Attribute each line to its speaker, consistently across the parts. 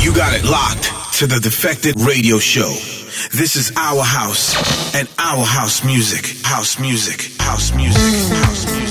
Speaker 1: You got it locked to the Defected Radio Show. This is our house and our house music. House music. House music. House music.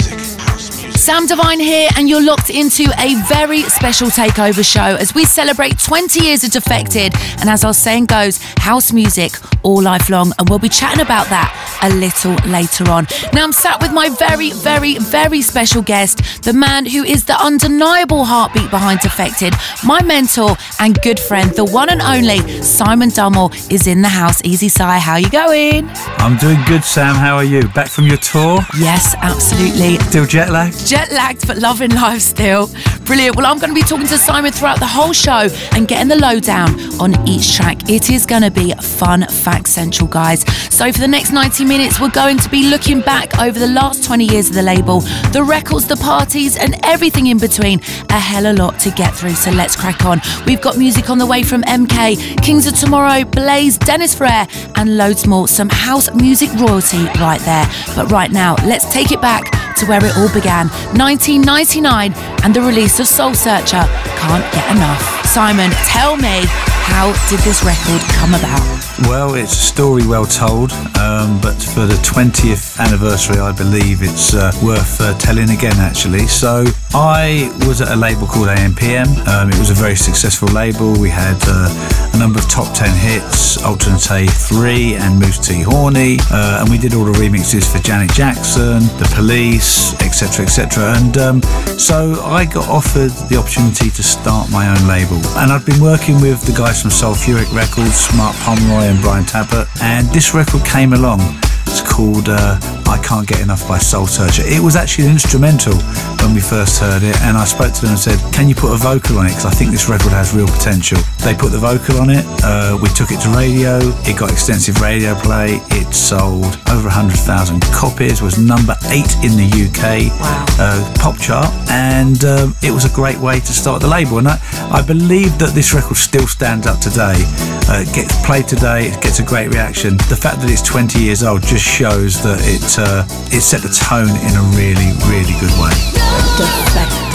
Speaker 2: Sam Divine here, and you're locked into a very special takeover show as we celebrate 20 years of Defected. And as our saying goes, house music all life long. And we'll be chatting about that a little later on. Now, I'm sat with my very, very, very special guest, the man who is the undeniable heartbeat behind Defected, my mentor and good friend, the one and only Simon Dunmore is in the house. Easy Si, how you going?
Speaker 3: I'm doing good, Sam. How are you? Back from your tour?
Speaker 2: Yes, absolutely.
Speaker 3: Still jet lagged?
Speaker 2: Jet lagged, but loving life still. Brilliant. Well, I'm going to be talking to Simon throughout the whole show and getting the lowdown on each track. It is going to be fun fact central, guys. So for the next 90 minutes, we're going to be looking back over the last 20 years of the label, the records, the parties, and everything in between. A hell of a lot to get through. So let's crack on. We've got music on the way from MK, Kings of Tomorrow, Blaze, Dennis Ferrer, and loads more. Some house music royalty right there. But right now, let's take it back to where it all began 1999 and the release of Soul Searcher. Can't get enough. Simon, tell me, how did this record come about?
Speaker 3: Well, it's a story well told, um, but for the 20th anniversary, I believe it's uh, worth uh, telling again, actually. So, I was at a label called AMPM. Um, it was a very successful label. We had uh, a number of top 10 hits, Alternate A3 and Mousse T. Horny, uh, and we did all the remixes for Janet Jackson, The Police, etc., etc. And um, so, I got offered the opportunity to start my own label. And I'd been working with the guys from Sulphuric Records, Mark Pomeroy, Brian Tappert. And this record came along. It's called uh, I Can't Get Enough by Soul Searcher. It was actually an instrumental when we first heard it, and I spoke to them and said, Can you put a vocal on it? Because I think this record has real potential. They put the vocal on it, uh, we took it to radio, it got extensive radio play, it sold over 100,000 copies, was number eight in the UK
Speaker 2: wow.
Speaker 3: uh, pop chart, and um, it was a great way to start the label. And I, I believe that this record still stands up today. Uh, it gets played today, it gets a great reaction. The fact that it's 20 years old just shows that it uh, it set the tone in a really, really good way.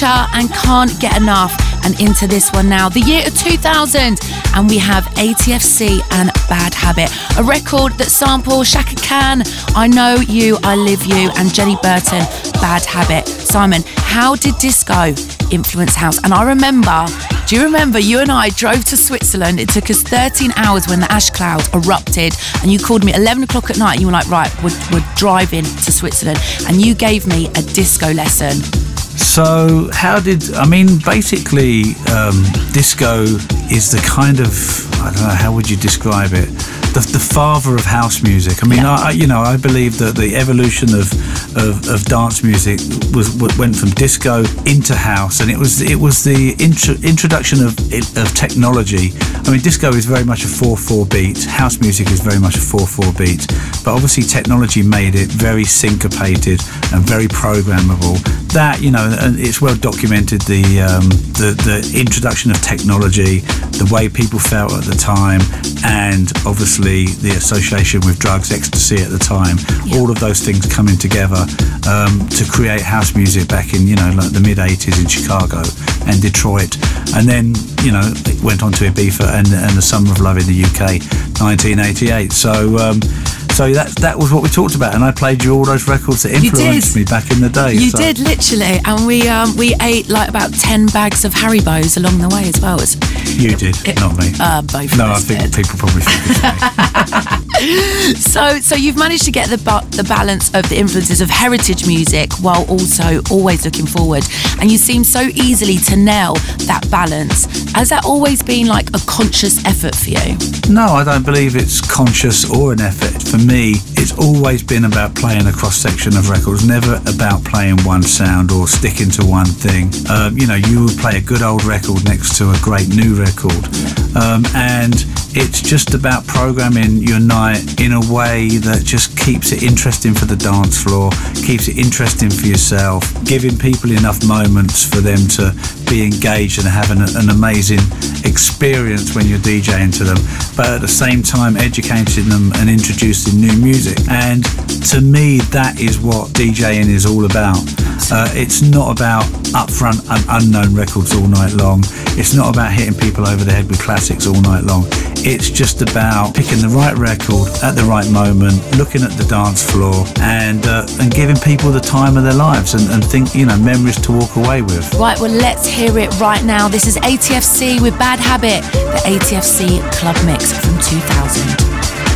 Speaker 2: Searcher and Can't Get Enough and into this one now. The year of 2000 and we have ATFC and Bad Habit, a record that samples Chaka Khan, I Know You, I Live You and Jenny Burton, Bad Habit. Simon, how did disco influence house? And I remember, do you remember you and I drove to Switzerland? It took us 13 hours when the ash cloud erupted and you called me 11 o'clock at night and you were like, right, we're, we're driving to Switzerland and you gave me a disco lesson
Speaker 3: so how did I mean? Basically, um, disco is the kind of I don't know how would you describe it the, the father of house music. I mean, yeah. I, you know, I believe that the evolution of, of, of dance music was went from disco into house, and it was it was the intro, introduction of of technology. I mean, disco is very much a four-four beat. House music is very much a four-four beat, but obviously technology made it very syncopated and very programmable. That you know, and it's well documented the um, the the introduction of technology, the way people felt at the time, and obviously obviously the association with drugs, ecstasy at the time, yeah. all of those things coming together um, to create house music back in, you know, like the mid 80s in Chicago and Detroit. And then, you know, it went on to Ibiza and, and the Summer of Love in the UK, 1988. So, um, so that that was what we talked about, and I played you all those records that influenced me back in the day.
Speaker 4: You
Speaker 3: so.
Speaker 4: did literally, and we um, we ate like about ten bags of Haribos along the way as well. As
Speaker 3: you did, it, not me.
Speaker 4: Uh, both.
Speaker 3: No, I think did. people probably
Speaker 4: think So, so you've managed to get the ba- the balance of the influences of heritage music while also always looking forward, and you seem so easily to nail that balance. Has that always been like a conscious effort for you?
Speaker 3: No, I don't believe it's conscious or an effort. For me, it's always been about playing a cross section of records, never about playing one sound or sticking to one thing. Um, you know, you would play a good old record next to a great new record, um, and it's just about programming your night in a way that just keeps it interesting for the dance floor, keeps it interesting for yourself, giving people enough moments for them to be engaged and having an amazing experience when you're DJing to them, but at the same time educating them and introducing new music. And to me, that is what DJing is all about. Uh, it's not about upfront and unknown records all night long. It's not about hitting people over the head with classics all night long. It's just about picking the right record at the right moment, looking at the dance floor, and uh, and giving people the time of their lives and, and think you know memories to walk away with.
Speaker 4: Right. Well, let's hear it right now. This is ATFC with Bad Habit, the ATFC Club Mix from 2000.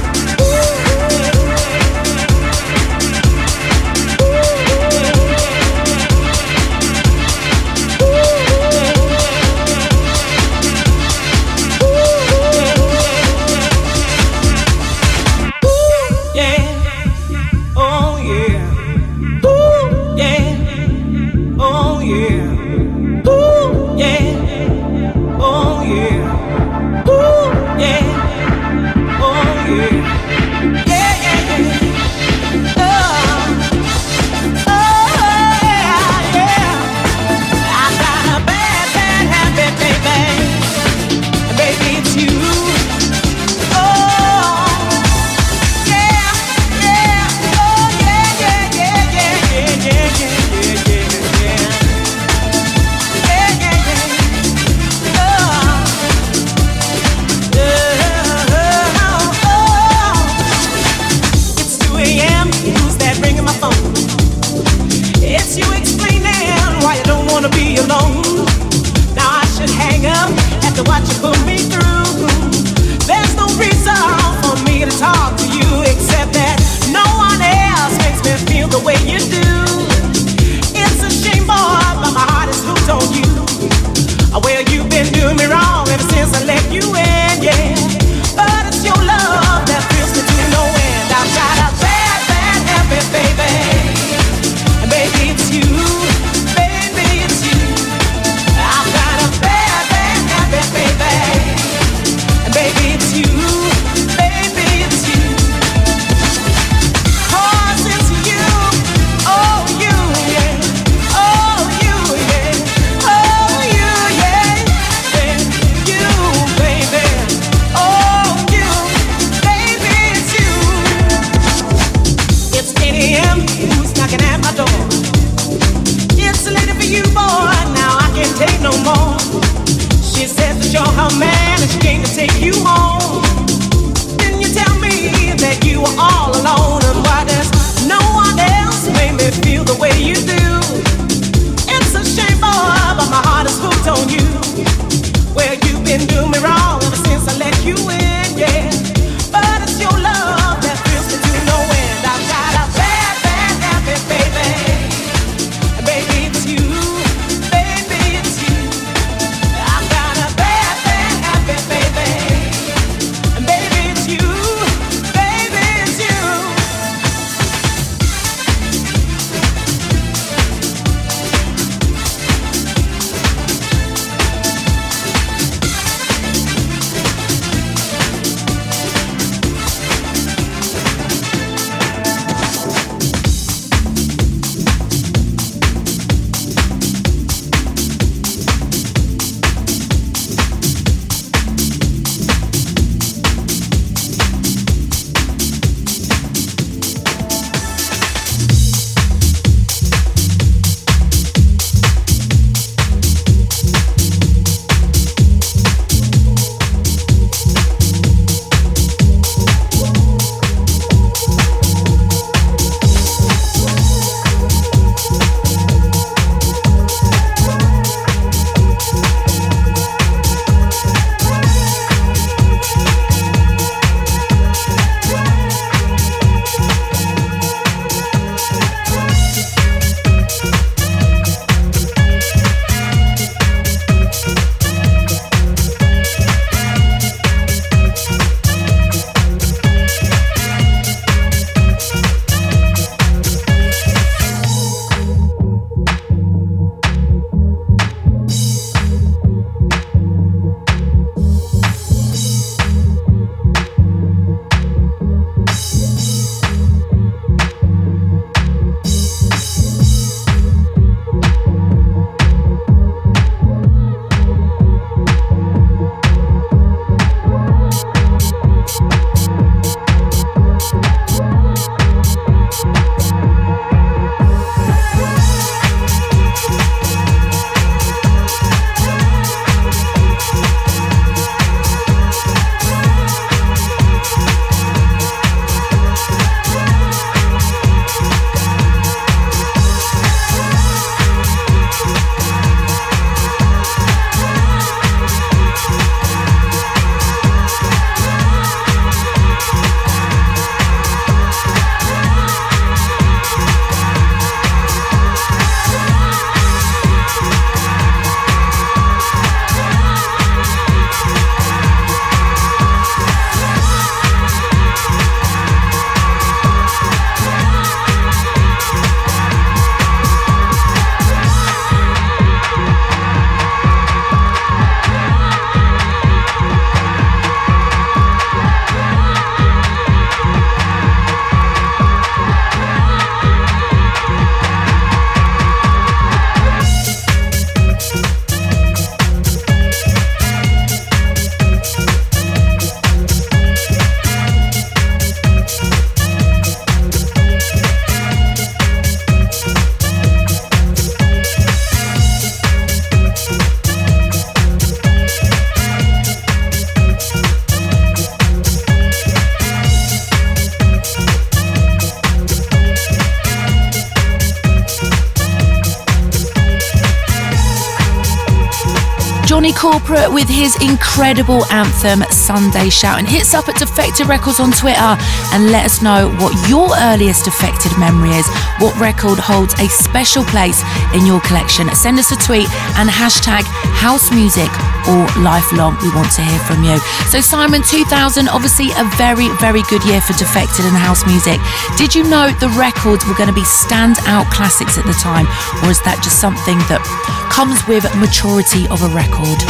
Speaker 2: Corporate with his incredible anthem Sunday Shout and hits up at Defected Records on Twitter and let us know what your earliest Defected memory is. What record holds a special place in your collection? Send us a tweet and hashtag house music or lifelong. We want to hear from you. So, Simon, 2000, obviously a very, very good year for Defected and house music. Did you know the records were going to be standout classics at the time, or is that just something that comes with maturity of a record?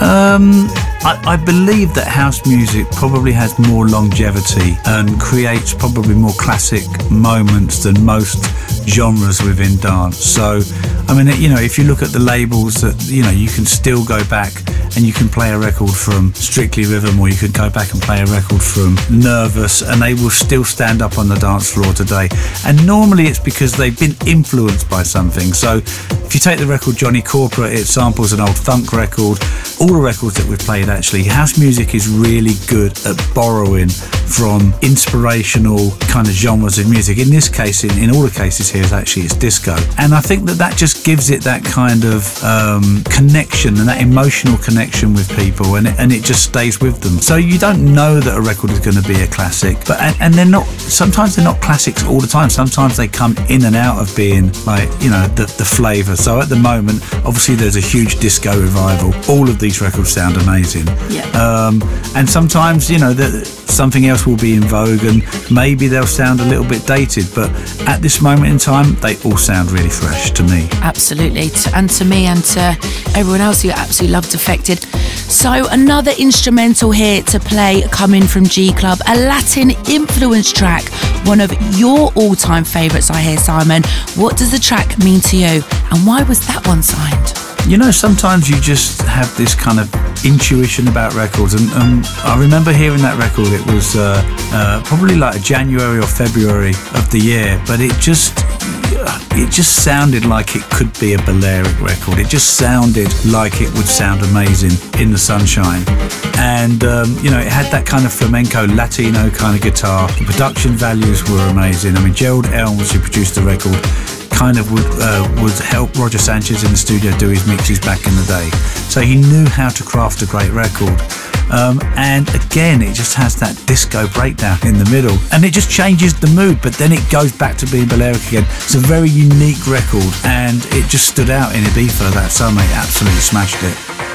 Speaker 3: Um, I, I, believe that house music probably has more longevity and creates probably more classic moments than most genres within dance. So, I mean, you know, if you look at the labels that, you know, you can still go back and you can play a record from Strictly Rhythm or you could go back and play a record from Nervous and they will still stand up on the dance floor today. And normally it's because they've been influenced by something. So if you take the record Johnny Corporate, it samples an old funk record. All the records that we've played actually, house music is really good at borrowing from inspirational kind of genres of music. In this case, in, in all the cases here, actually it's disco. And I think that that just gives it that kind of um, connection and that emotional connection with people and it, and it just stays with them. So you don't know that a record is going to be a classic, but and, and they're not, sometimes they're not classics all the time. Sometimes they come in and out of being like, you know, the, the flavour. So at the moment, obviously there's a huge disco revival. All of these records sound amazing.
Speaker 2: Yeah.
Speaker 3: Um, and sometimes, you know, that something else will be in vogue and maybe they'll sound a little bit dated, but at this moment in time, they all sound really fresh to me.
Speaker 2: Absolutely. And to me and to everyone else who absolutely loved Defected. So, another instrumental here to play coming from G Club, a Latin influence track, one of your all time favourites, I hear, Simon. What does the track mean to you, and why was that one signed?
Speaker 3: You know, sometimes you just have this kind of intuition about records, and, and I remember hearing that record. It was uh, uh, probably like January or February of the year, but it just it just sounded like it could be a Balearic record. It just sounded like it would sound amazing in the sunshine. And, um, you know, it had that kind of flamenco, Latino kind of guitar. The production values were amazing. I mean, Gerald Elms, who produced the record, kind of would uh, would help Roger Sanchez in the studio do his mixes back in the day. So he knew how to craft a great record. Um, and again, it just has that disco breakdown in the middle, and it just changes the mood. But then it goes back to being Balearic again. It's a very unique record, and it just stood out in Ibiza that summer. It absolutely smashed it.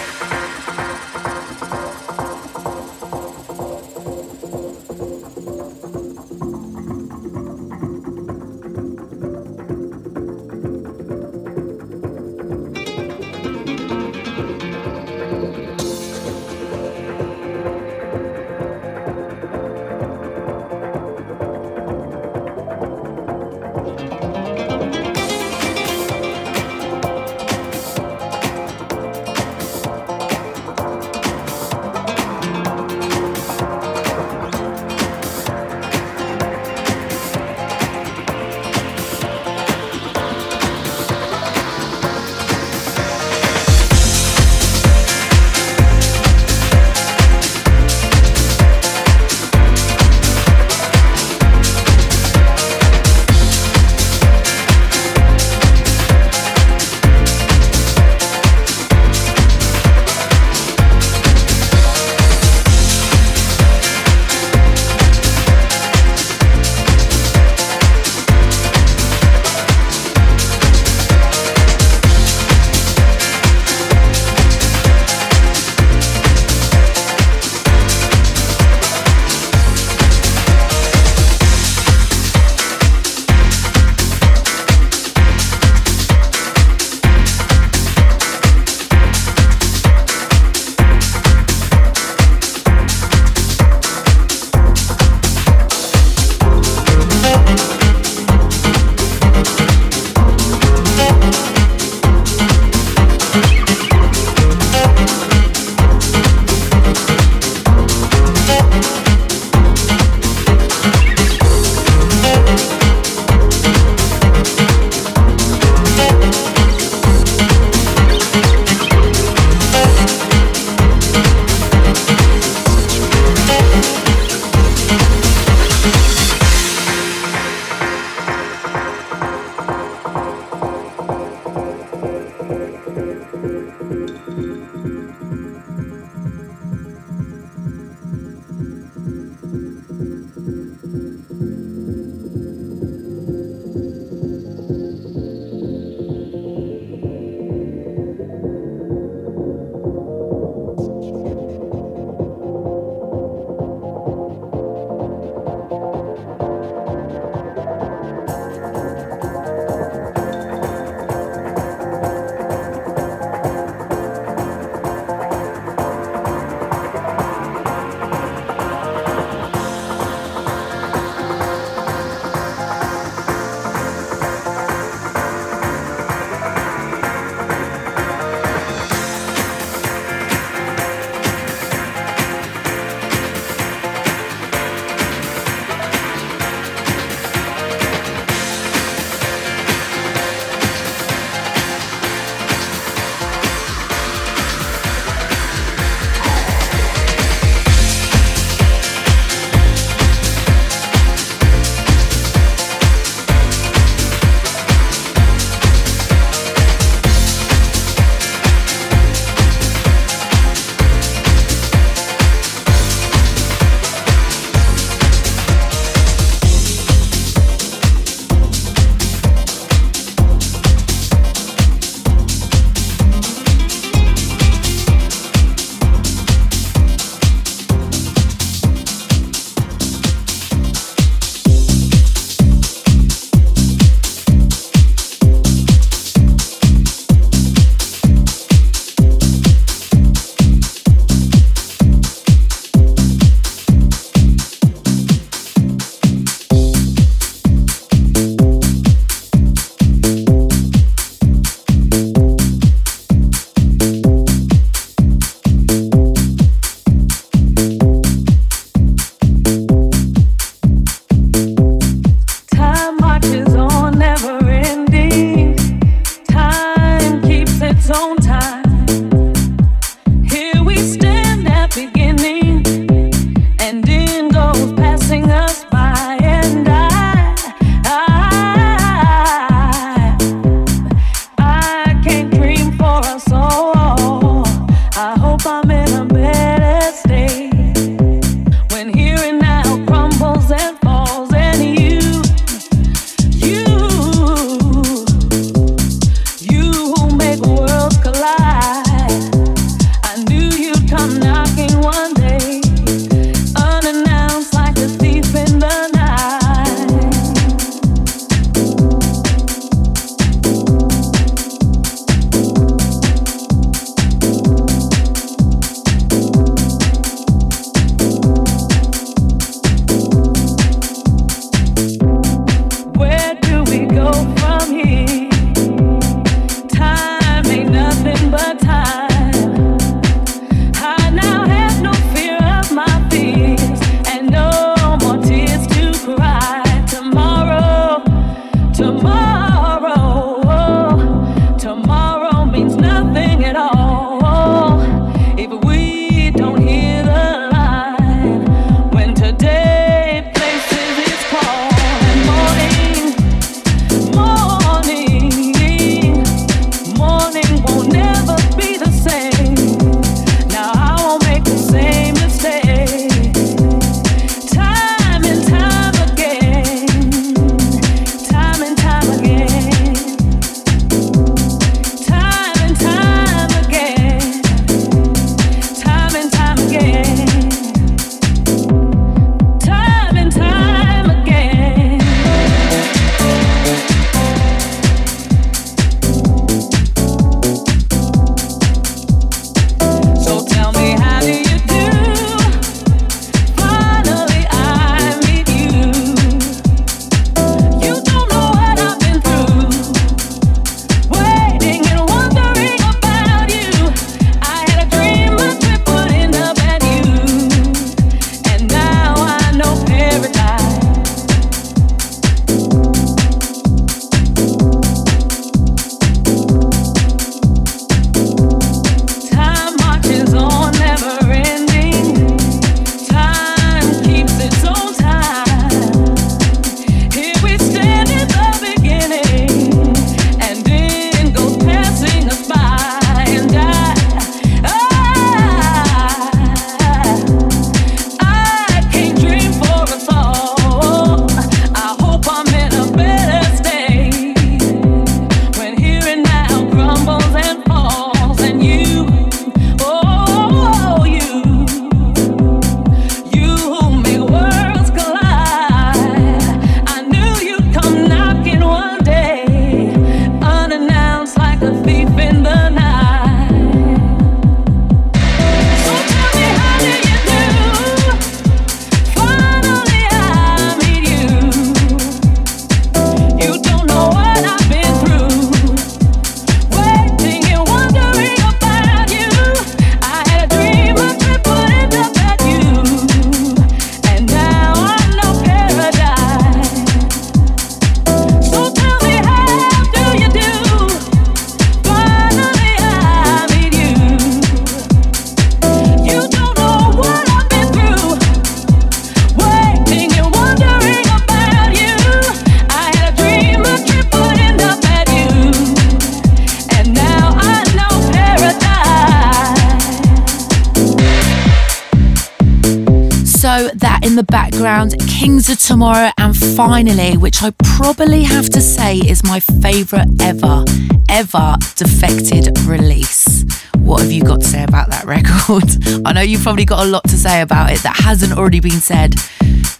Speaker 2: Ever defected release. What have you got to say about that record? I know you've probably got a lot to say about it that hasn't already been said.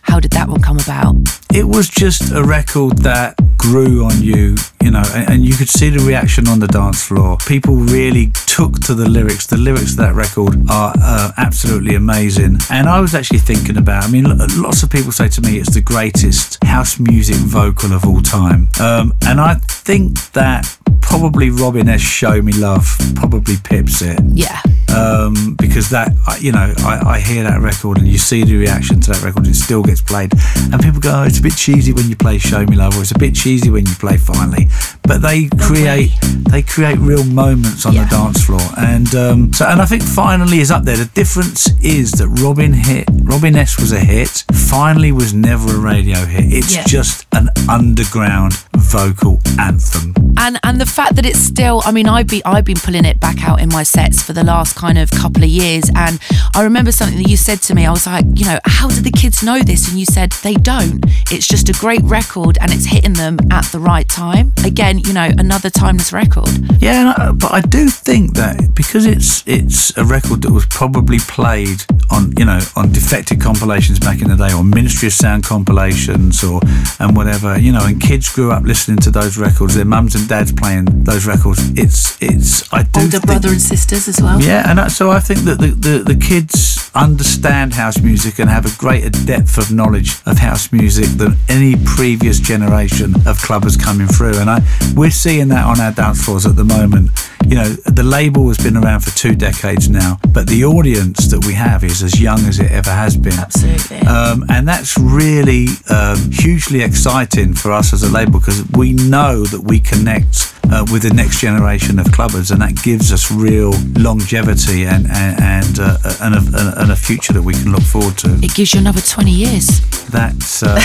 Speaker 2: How did that one come about?
Speaker 3: It was just a record that grew on you, you know, and, and, you could see the reaction on the dance floor. People really took to the lyrics. The lyrics of that record are uh, absolutely amazing. And I was actually thinking about, I mean, lots of people say to me it's the greatest house music vocal of all time. Um, and I think that probably Robin S. Show Me Love probably pips it.
Speaker 2: Yeah.
Speaker 3: Um, because that, you know, I, I, hear that record and you see the reaction to that record, it still gets played. And people go, oh, it's a bit cheesy when you play Show Me Love, or it's a bit cheesy when you play Finally. But they create they create real moments on yeah. the dance floor. And um, so, and I think Finally is up there. The difference is that Robin hit, Robin S was a hit. Finally was never a radio hit. It's yeah. just an underground vocal anthem.
Speaker 2: And and the fact that it's still, I mean, I've been I've been pulling it back out in my sets for the last kind of couple of years, and I remember something that you said to me. I was like, you know, how do the kids know this? And you said they don't. It's just a great record, and it's hitting them at the right time. Again, you know, another timeless record.
Speaker 3: Yeah, but I do think that because it's it's a record that was probably played on you know on defected compilations back in the day, or Ministry of Sound compilations, or and whatever, you know, and kids grew up listening to those records. Their mums and dads playing those records. It's it's I do
Speaker 2: older think, brother and sisters as well.
Speaker 3: Yeah, and so I think that the, the the kids understand house music and have a greater depth of knowledge of house music than any previous generation of clubbers coming through. And I we're seeing that on our dance floors at the moment. You know, the label has been around for two decades now, but the audience that we have is as young as it ever has been.
Speaker 2: Absolutely.
Speaker 3: Um, and that's really um, hugely exciting for us as a label because we know that we connect uh, with the next generation of clubbers, and that gives us real longevity and and and, uh, and, a, and, a, future that we can look forward to.
Speaker 2: It gives you another twenty years.
Speaker 3: That's uh,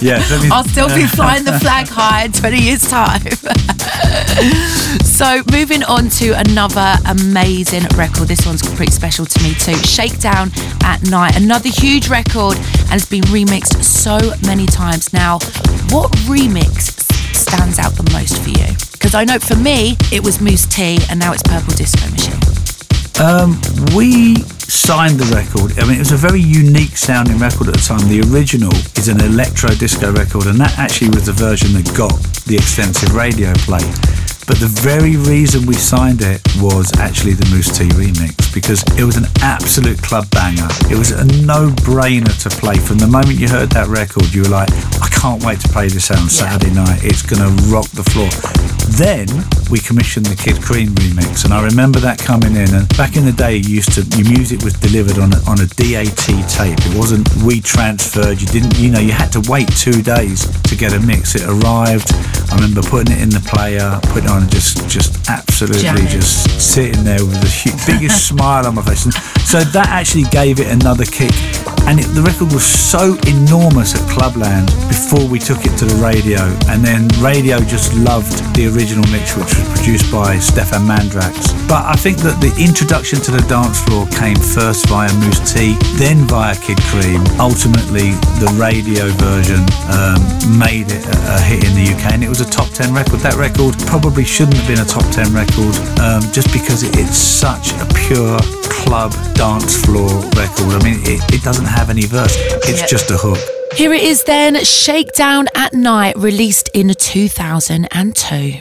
Speaker 3: yeah.
Speaker 2: I'll still be flying the flag high in twenty years' time. so moving on to another amazing record. This one's pretty special to me too. Shakedown at Night, another huge record, and it's been remixed so many times now. What remix stands out the most for you? Because I know for me, it was Mousse T and now it's Purple Disco Machine.
Speaker 3: Um, we signed the record. I mean, it was a very unique sounding record at the time. The original is an electro disco record, and that actually was the version that got the extensive radio play. But the very reason we signed it was actually the Mousse T remix because it was an absolute club banger. It was a no brainer to play. From the moment you heard that record, you were like, I can't wait to play this on Saturday night. It's going to rock the floor. Then we commissioned the Kid Crème remix, and I remember that coming in. And back in the day, you used to your music was delivered on a, on a DAT tape. It wasn't we transferred. You didn't, you know, you had to wait two days to get a mix. It arrived. I remember putting it in the player, putting it on, and just just absolutely Jamming. just sitting there with the biggest smile on my face. And so that actually gave it another kick and it, the record was so enormous at Clubland before we took it to the radio. And then radio just loved the original mix, which was produced by Stefan Mandrax. But I think that the introduction to the dance floor came first via Mousse T, then via Kid Crème. Ultimately, the radio version um, made it a, a, hit in the UK, and it was a top 10 record. That record probably shouldn't have been a top 10 record um, just because it, it's such a pure club dance floor record. I mean, it, it doesn't have any verse, it's yep. just a hook.
Speaker 2: Here it is then Shakedown at Night, released in 2002.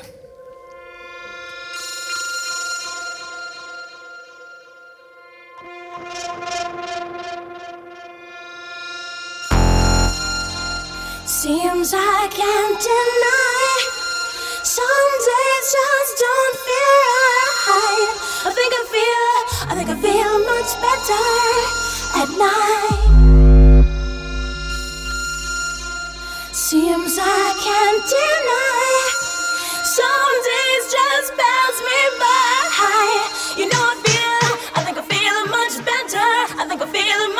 Speaker 5: Seems I can't deny. Some days just don't feel right. I think I feel, I think I feel much better at night. Seems I can't deny. Some days just pass me by. You know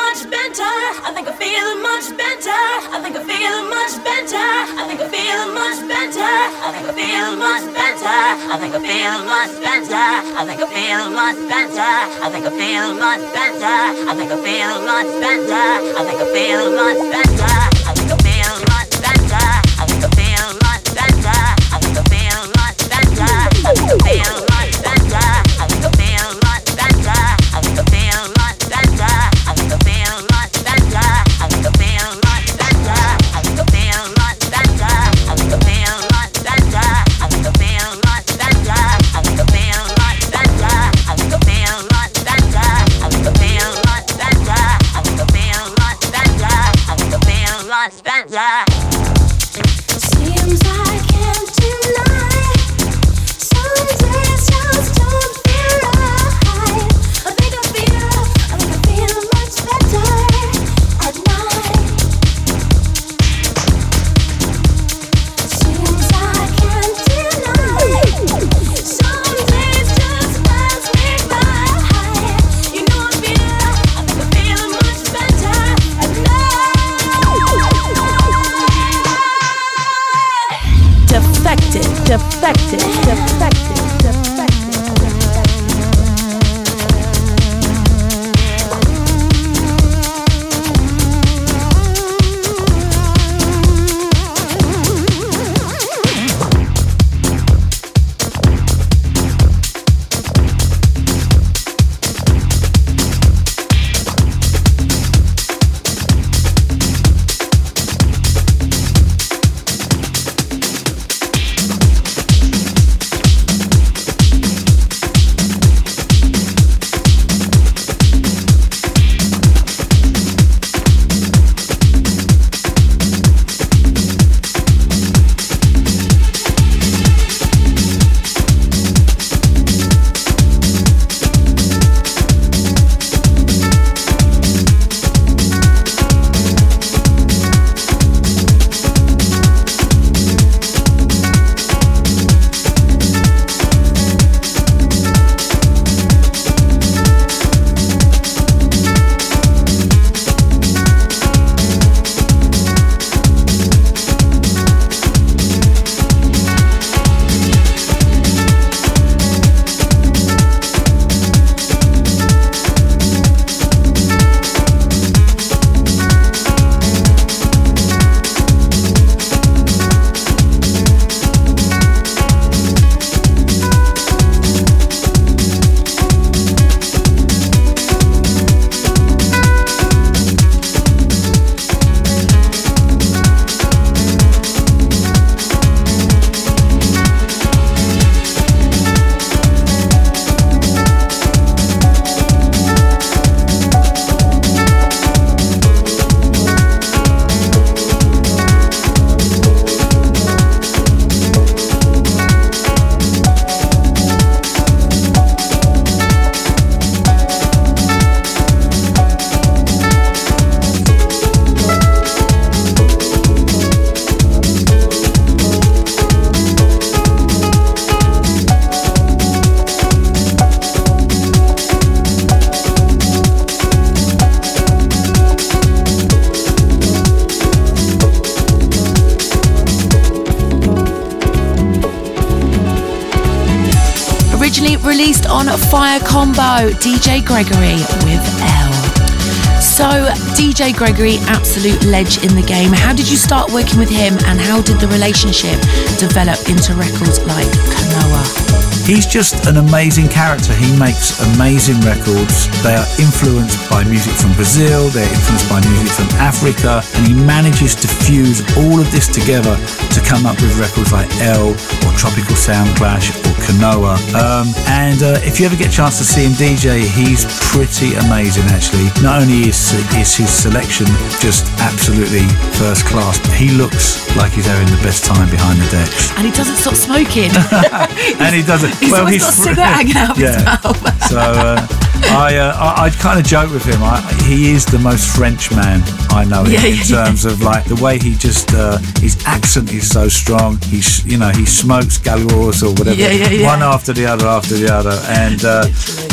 Speaker 5: much better. I think I'm feeling much better. I think I'm feeling much better. I think I'm feeling much better. I think I feel much better. I think I feel much better. I think I feel much better. I think I feel much better. I think I feel much better. I think I feel much better. I think I feel much better. I think I feel much better. I think I feel much better.
Speaker 2: yeah. defective, defective, defective, defective. Gregory, absolute ledge in the game. How did you start working with him and how did the relationship develop into records like Kanoa?
Speaker 3: He's just an amazing character. He makes amazing records. They are influenced by music from Brazil, they're influenced by music from Africa, and he manages to fuse all of this together to come up with records like Elle or Tropical Sound Clash or Kanoa. Um, and uh, if you ever get a chance to see him DJ, he's pretty amazing actually. Not only is, is his selection just absolutely first class, he looks like he's having the best time behind the decks.
Speaker 2: And he doesn't stop smoking.
Speaker 3: and he doesn't.
Speaker 2: He's always got a cigarette hanging out of his
Speaker 3: yeah.
Speaker 2: mouth.
Speaker 3: so uh, I, uh, I I kind of joke with him. I, he is the most French man I know in,
Speaker 2: Yeah,
Speaker 3: in
Speaker 2: yeah,
Speaker 3: terms of like the way he just uh, his accent is so strong. He's you know he smokes Gauloises or whatever,
Speaker 2: Yeah, yeah, yeah.
Speaker 3: one after the other after the other. And uh,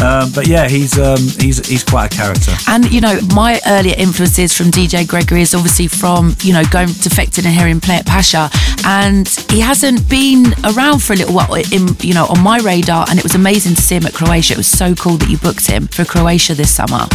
Speaker 3: um, but yeah, he's um, he's he's quite a character.
Speaker 2: And you know, my earlier influences from DJ Gregory is obviously from you know going defected and hearing play at Pacha, and he hasn't been around for a little while in you know on my radar. And it was amazing to see him at Croatia. It was so cool that you booked him for Croatia this summer.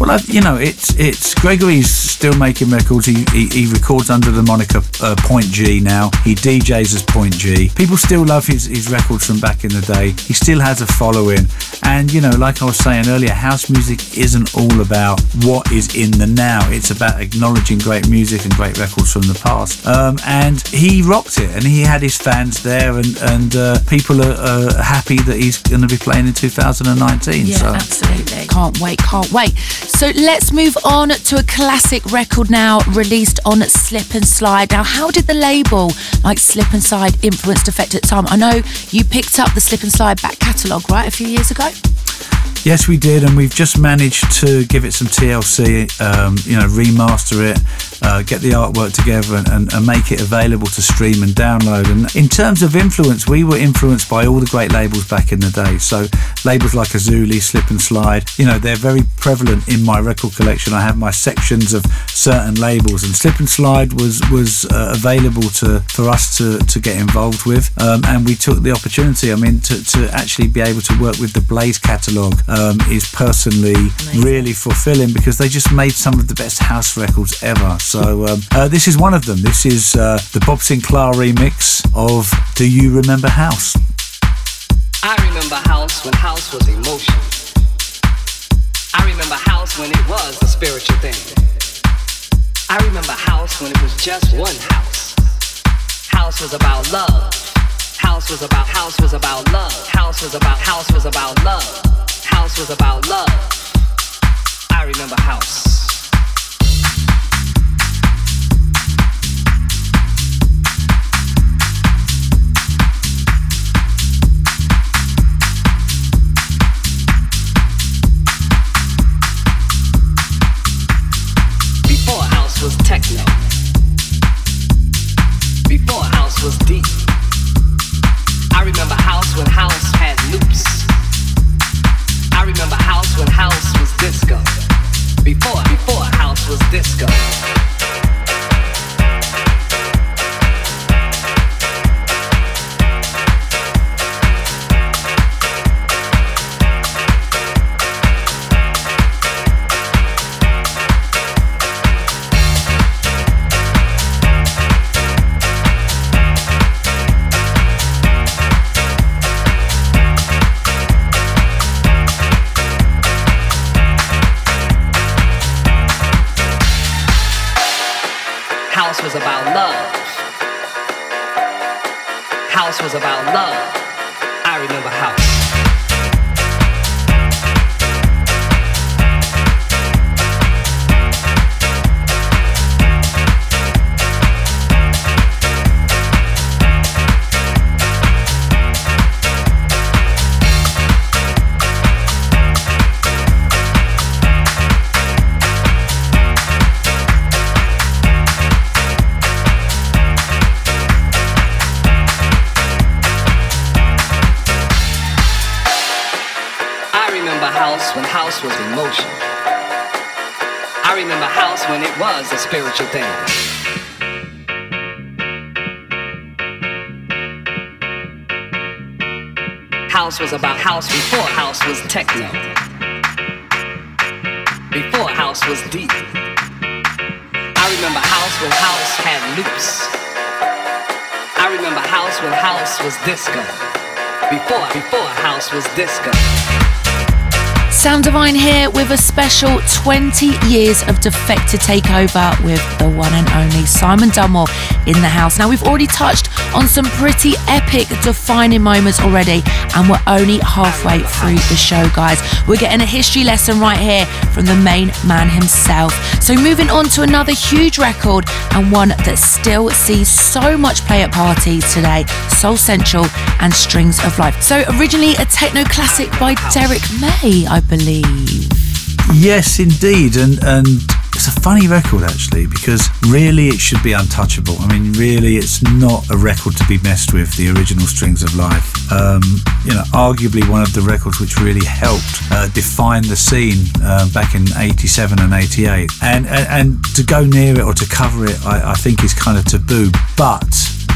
Speaker 3: Well, I've, you know, it's it's Gregory's still making records. He he, he records under the moniker uh, Point G now. He DJs as Point G. People still love his his records from back in the day. He still has a following, and you know, like I was saying earlier, house music isn't all about what is in the now. It's about acknowledging great music and great records from the past. Um, and he rocked it, and he had his fans there, and and uh, people are, are happy that he's going to be playing in 2019.
Speaker 2: Yeah,
Speaker 3: so.
Speaker 2: absolutely. Can't wait, can't wait. So let's move on to a classic record now, released on Slip and Slide. Now, how did the label like Slip and Slide influence Defected Time? I know you picked up the Slip and Slide back catalogue, right, a few years ago?
Speaker 3: Yes, we did, and we've just managed to give it some TLC, um, you know, remaster it, uh, get the artwork together, and, and, and make it available to stream and download. And in terms of influence, we were influenced by all the great labels back in the day. So labels like Azuli, Slip and Slide, you know, they're very prevalent in my record collection. I have my sections of certain labels, and Slip and Slide was was uh, available to for us to to get involved with, um, and we took the opportunity. I mean, to, to actually be able to work with the Blaze catalogue um, is personally really fulfilling because they just made some of the best house records ever. So um, uh, this is one of them. This is uh, the Bob Sinclar remix of "Do You Remember House."
Speaker 6: I remember house when house was emotion. I remember house when it was a spiritual thing. I remember house when it was just one house. House was about love. House was about house was about love. House was about house was about love. House was about love. I remember house.
Speaker 2: With a special 20 years of Defected takeover with the one and only Simon Dunmore in the house. Now, we've already touched on some pretty epic defining moments already, and we're only halfway through the show, guys. We're getting a history lesson right here from the main man himself. So, moving on to another huge record and one that still sees so much play at parties today Soul Central and Strings of Life. So, originally a techno classic by Derrick May, I believe.
Speaker 3: Yes, indeed, and and it's a funny record actually because really it should be untouchable. I mean, really, it's not a record to be messed with. The original Strings of Life, um, you know, arguably one of the records which really helped uh, define the scene uh, back in '87 and '88, and, and and to go near it or to cover it, I, I think is kind of taboo, but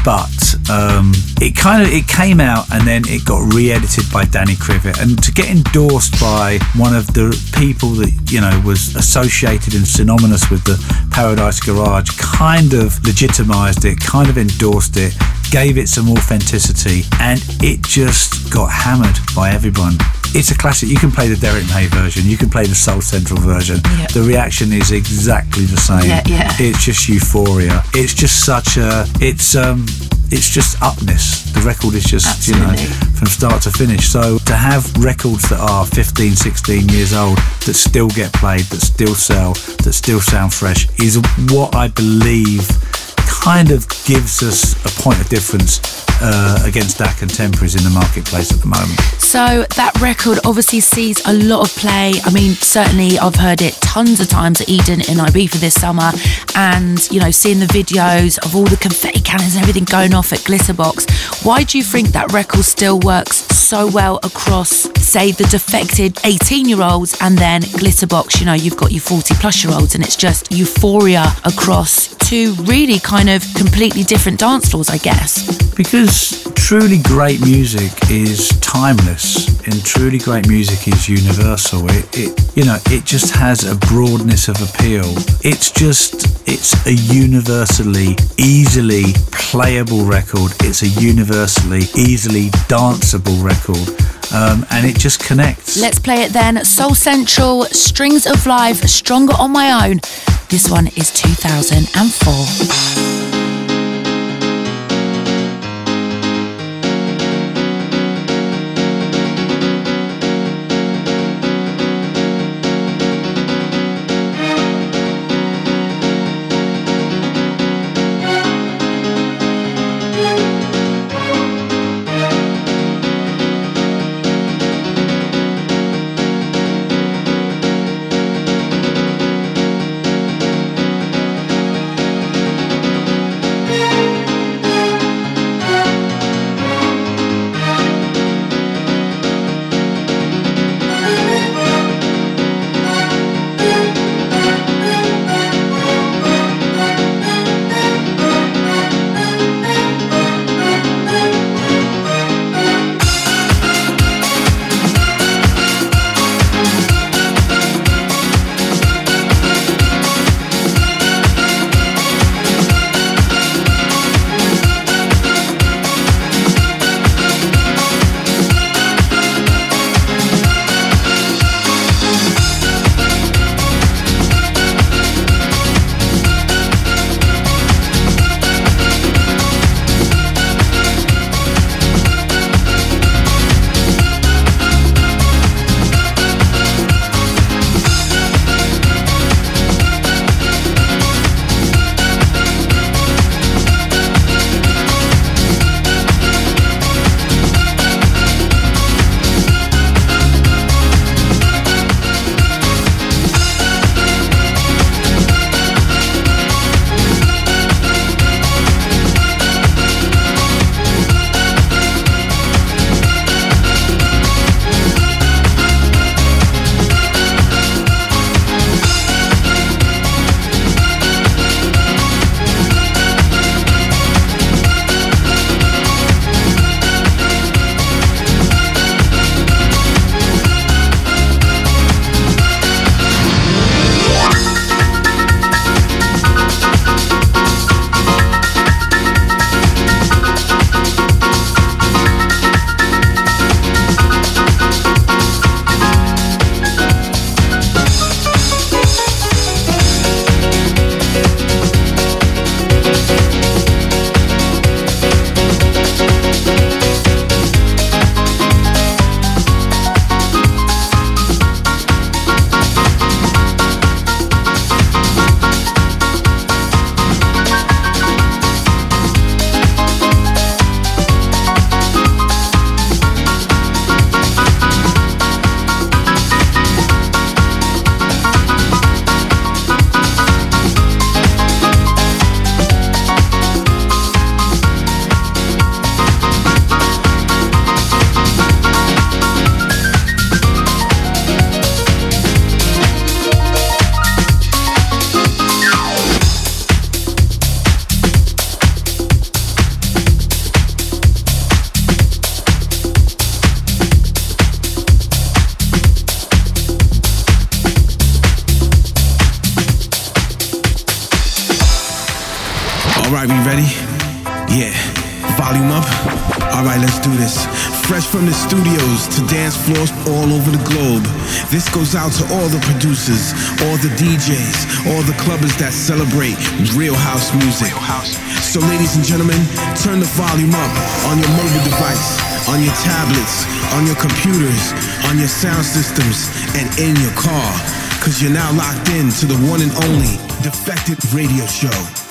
Speaker 3: but um, it kind of it came out and then it got re-edited by Danny Krivit and to get endorsed by one of the people that you know was associated and synonymous with the Paradise Garage kind of legitimized it kind of endorsed it gave it some authenticity and it just got hammered by everyone it's a classic. You can play the Derrick May version. You can play the Soul Central version.
Speaker 2: Yeah.
Speaker 3: The reaction is exactly the same.
Speaker 2: Yeah, yeah.
Speaker 3: It's just euphoria. It's just such a. It's um. It's just upness. The record is just you know from start to finish. So to have records that are 15, 16 years old that still get played, that still sell, that still sound fresh is what I believe kind of gives us a point of difference uh, against our contemporaries in the marketplace at the moment.
Speaker 2: So that record obviously sees a lot of play. I mean, certainly I've heard it tons of times at Eden in Ibiza this summer, and you know, seeing the videos of all the confetti cannons and everything going off at Glitterbox. Why do you think that record still works so well across, say, the defected 18-year-olds and then Glitterbox? You know, you've got your 40-plus-year-olds, and it's just euphoria across two really kind of completely different dance floors, I guess.
Speaker 3: Because truly great music is timeless and truly great music is universal. It, it you know, it just has a broadness of appeal. It's just it's a universally easily playable record. It's a universally easily danceable record. Um, and it just connects.
Speaker 2: Let's play it then. Soul Central, Strings of Life, Stronger on My Own. This one is 2004.
Speaker 1: All over the globe. This goes out to all the producers, all the DJs, all the clubbers that celebrate real house music. So, ladies and gentlemen, turn the volume up on your mobile device, on your tablets, on your computers, on your sound systems, and in your car. Cause you're now locked in to the one and only Defected Radio Show.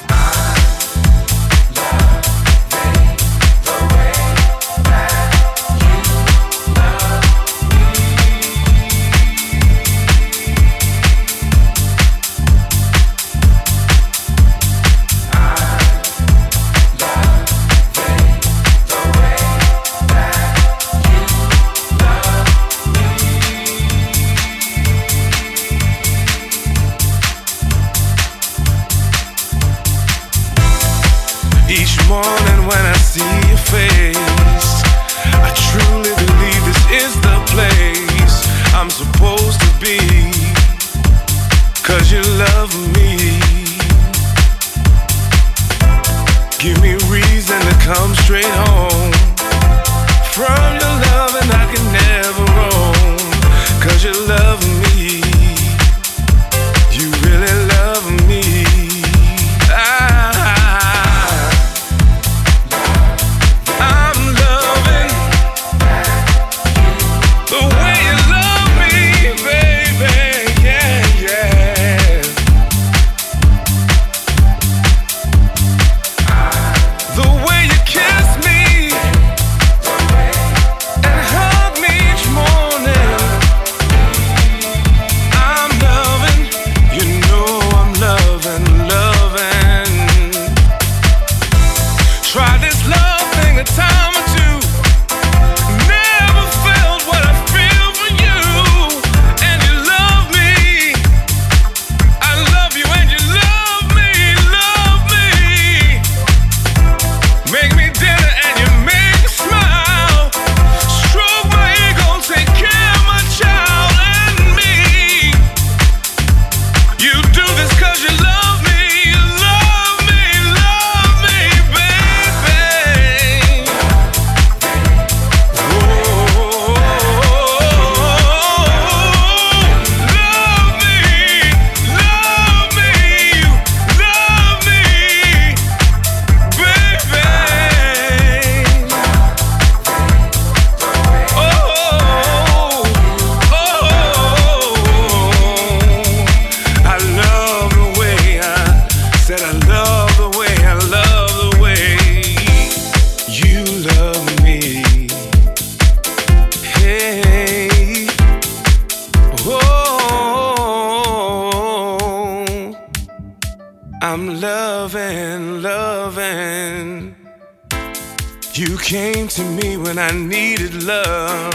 Speaker 7: You came to me when I needed love.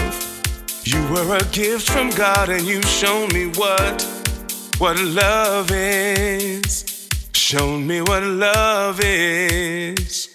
Speaker 7: You were a gift from God, and you showed me what what love is. Shown me what love is.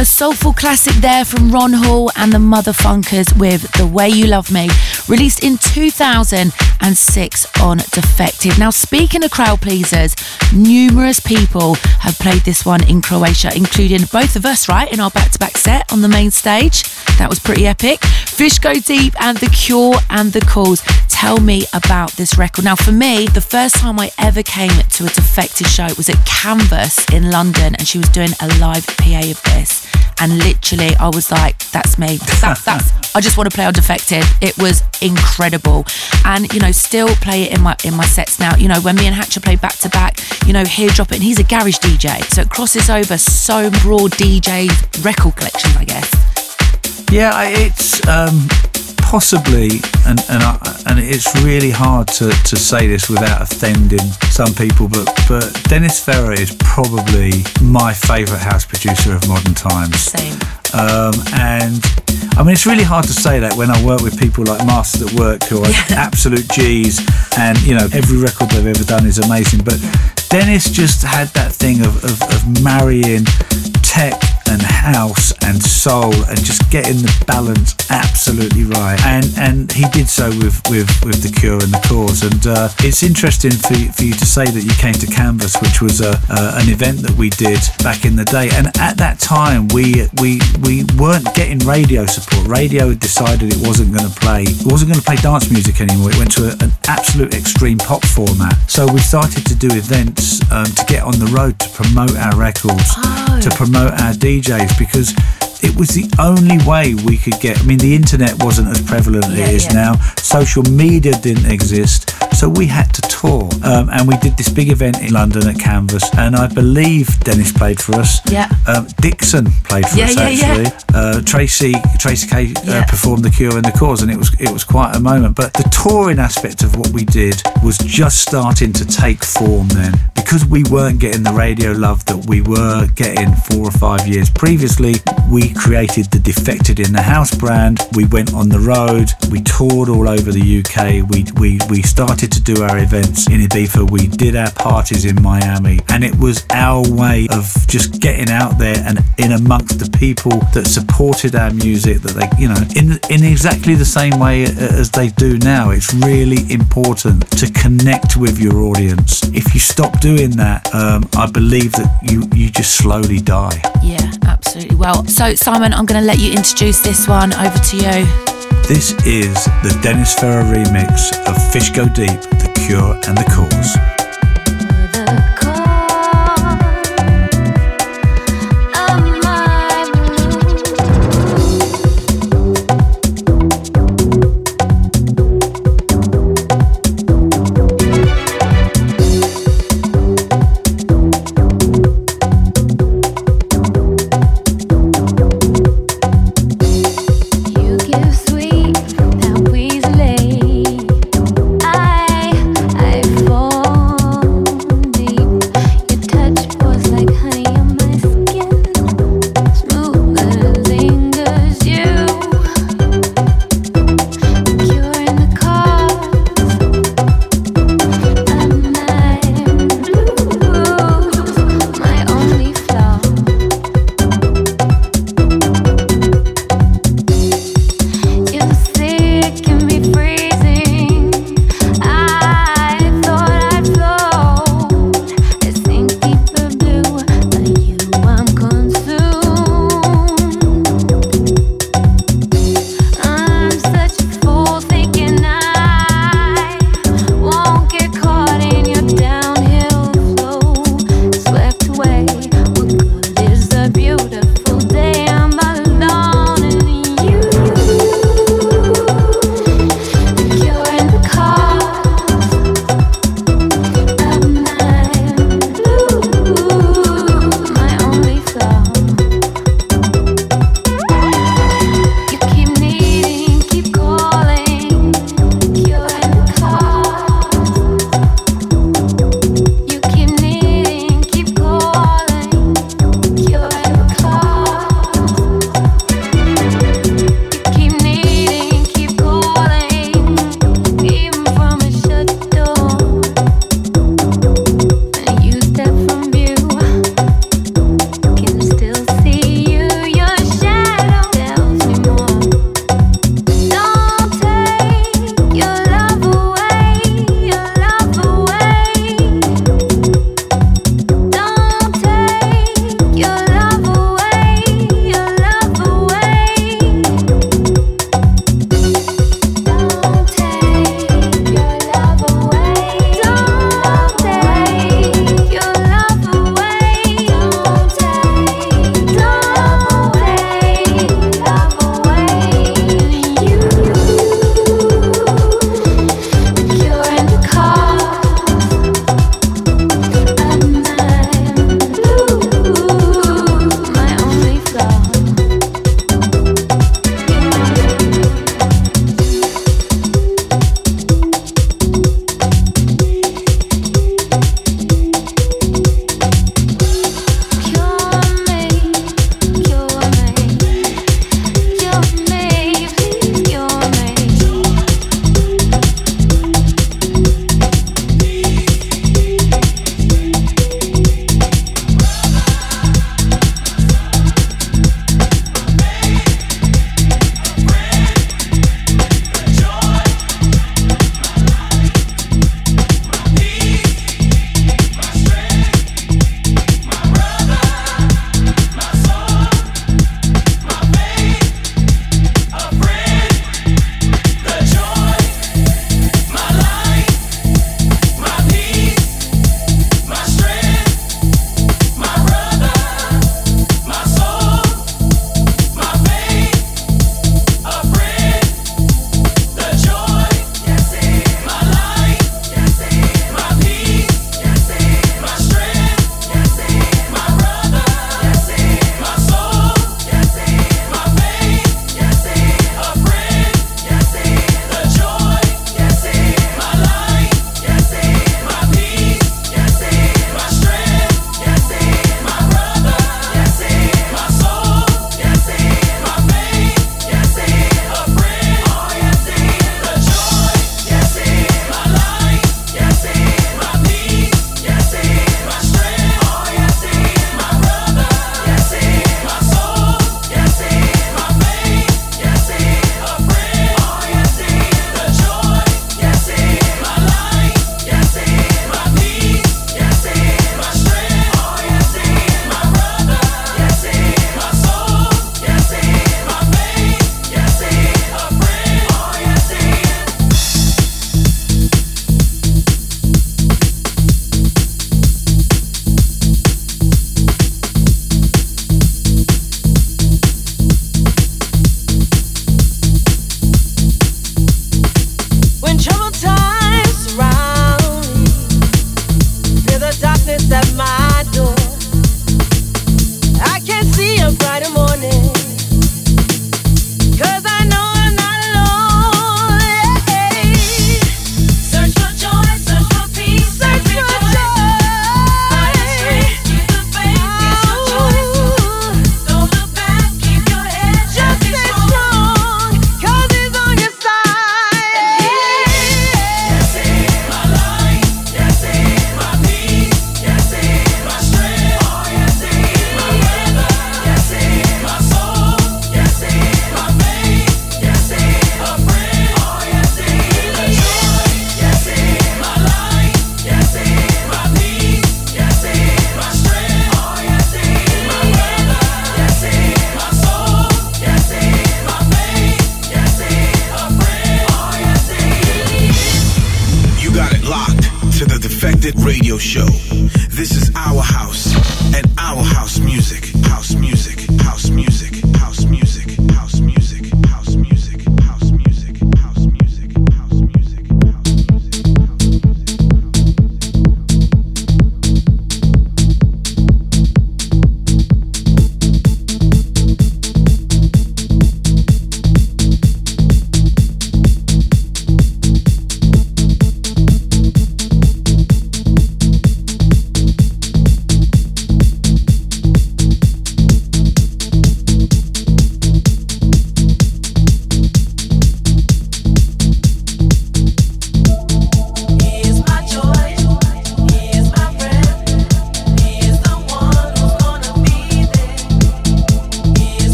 Speaker 2: A soulful classic there from Ron Hall and the Muthafunkaz with The Way You Love Me, released in 2006 on Defected. Now, speaking of crowd pleasers, numerous people have played this one in Croatia, including both of us, right, in our back to back set on the main stage. That was pretty epic. Fish Go Deep and The Cure and The Cause. Tell me about this record. Now, for me, the first time I ever came to a Defected show was at Canvas in London, and she was doing a live PA of this. And literally, I was like, that's me. That's, that's, I just want to play on Defected. It was incredible. And, you know, still play it in my in my sets now. You know, when me and Hatcher play back to back, you know, here drop it. And he's a garage DJ. So it crosses over so broad DJ record collections, I guess.
Speaker 3: Yeah, I- it's um, possibly, and and, I, and it's really hard to, to say this without offending some people, but but Dennis Ferrer is probably my favourite house producer of modern times.
Speaker 2: Same.
Speaker 3: Um, and I mean, it's really hard to say that when I work with people like Masters at Work, who are absolute G's, and you know, every record they've ever done is amazing. But Dennis just had that thing of, of, of marrying tech and house and soul and just getting the balance absolutely right. And and he did so with with, with the Cure and the Cause. And uh, it's interesting for, you- for you to say that you came to Canvas, which was a, uh, an event that we did back in the day. And at that time, we we we weren't getting radio support. Radio had decided it wasn't going to play it wasn't going to play dance music anymore. It went to a, an absolute extreme pop format. So we started to do events um, to get on the road to promote our records, to promote our DJs because it was the only way we could get. I mean, the internet wasn't as prevalent as it is
Speaker 2: yeah.
Speaker 3: now. Social media didn't exist, so we had to tour. Um, and we did this big event in London at Canvas, and I believe Dennis played for us.
Speaker 2: Yeah.
Speaker 3: Um, Dixon played for
Speaker 2: Yeah,
Speaker 3: us
Speaker 2: yeah, yeah.
Speaker 3: actually. Uh, Tracey Tracey K uh,
Speaker 2: Yeah.
Speaker 3: performed the Cure and the Cause, and it was it was quite a moment. But the touring aspect of what we did was just starting to take form then, because we weren't getting the radio love that we were getting four or five years previously. We created the Defected in the House brand. We went on the road. We toured all over the UK. We we we started to do our events in Ibiza. We did our parties in Miami, and it was our way of just getting out there and in amongst the people that supported our music. That they, you know, in in exactly the same way as they do now. It's really important to connect with your audience. If you stop doing that, um, I believe that you you just slowly die.
Speaker 2: Yeah, absolutely. Well, so Simon, I'm going to let you introduce this one. Over to you.
Speaker 3: This is the Dennis Ferrer remix of Fish Go Deep, The Cure and The Cause.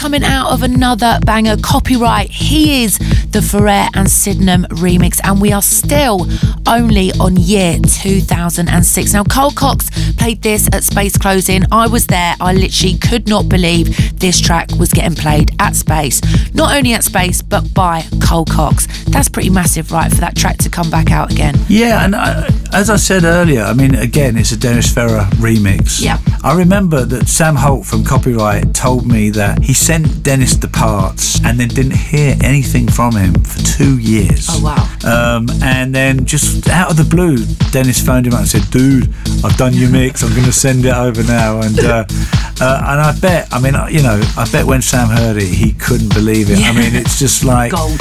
Speaker 2: Coming out of another banger. Copyright, he is the Ferrer and Sydenham remix, and we are still only on year 2006. Now, Carl Cox played this at Space Closing. I was there. I literally could not believe this track was getting played at Space. Not only at Space, but by Carl Cox. That's pretty massive, right, for that track to come back out again.
Speaker 3: Yeah, and I, as I said earlier, I mean, again, it's a Dennis Ferrer remix.
Speaker 2: Yeah.
Speaker 3: I remember that Sam Holt from Copyright told me that he sent Dennis the parts and then didn't hear anything from him for two years.
Speaker 2: Oh, wow.
Speaker 3: Um, and then just out of the blue, Dennis phoned him up and said, "Dude, I've done your mix. I'm going to send it over now." And uh, uh, and I bet, I mean, you know, I bet when Sam heard it, he couldn't believe it. I mean, it's just like
Speaker 2: Gold.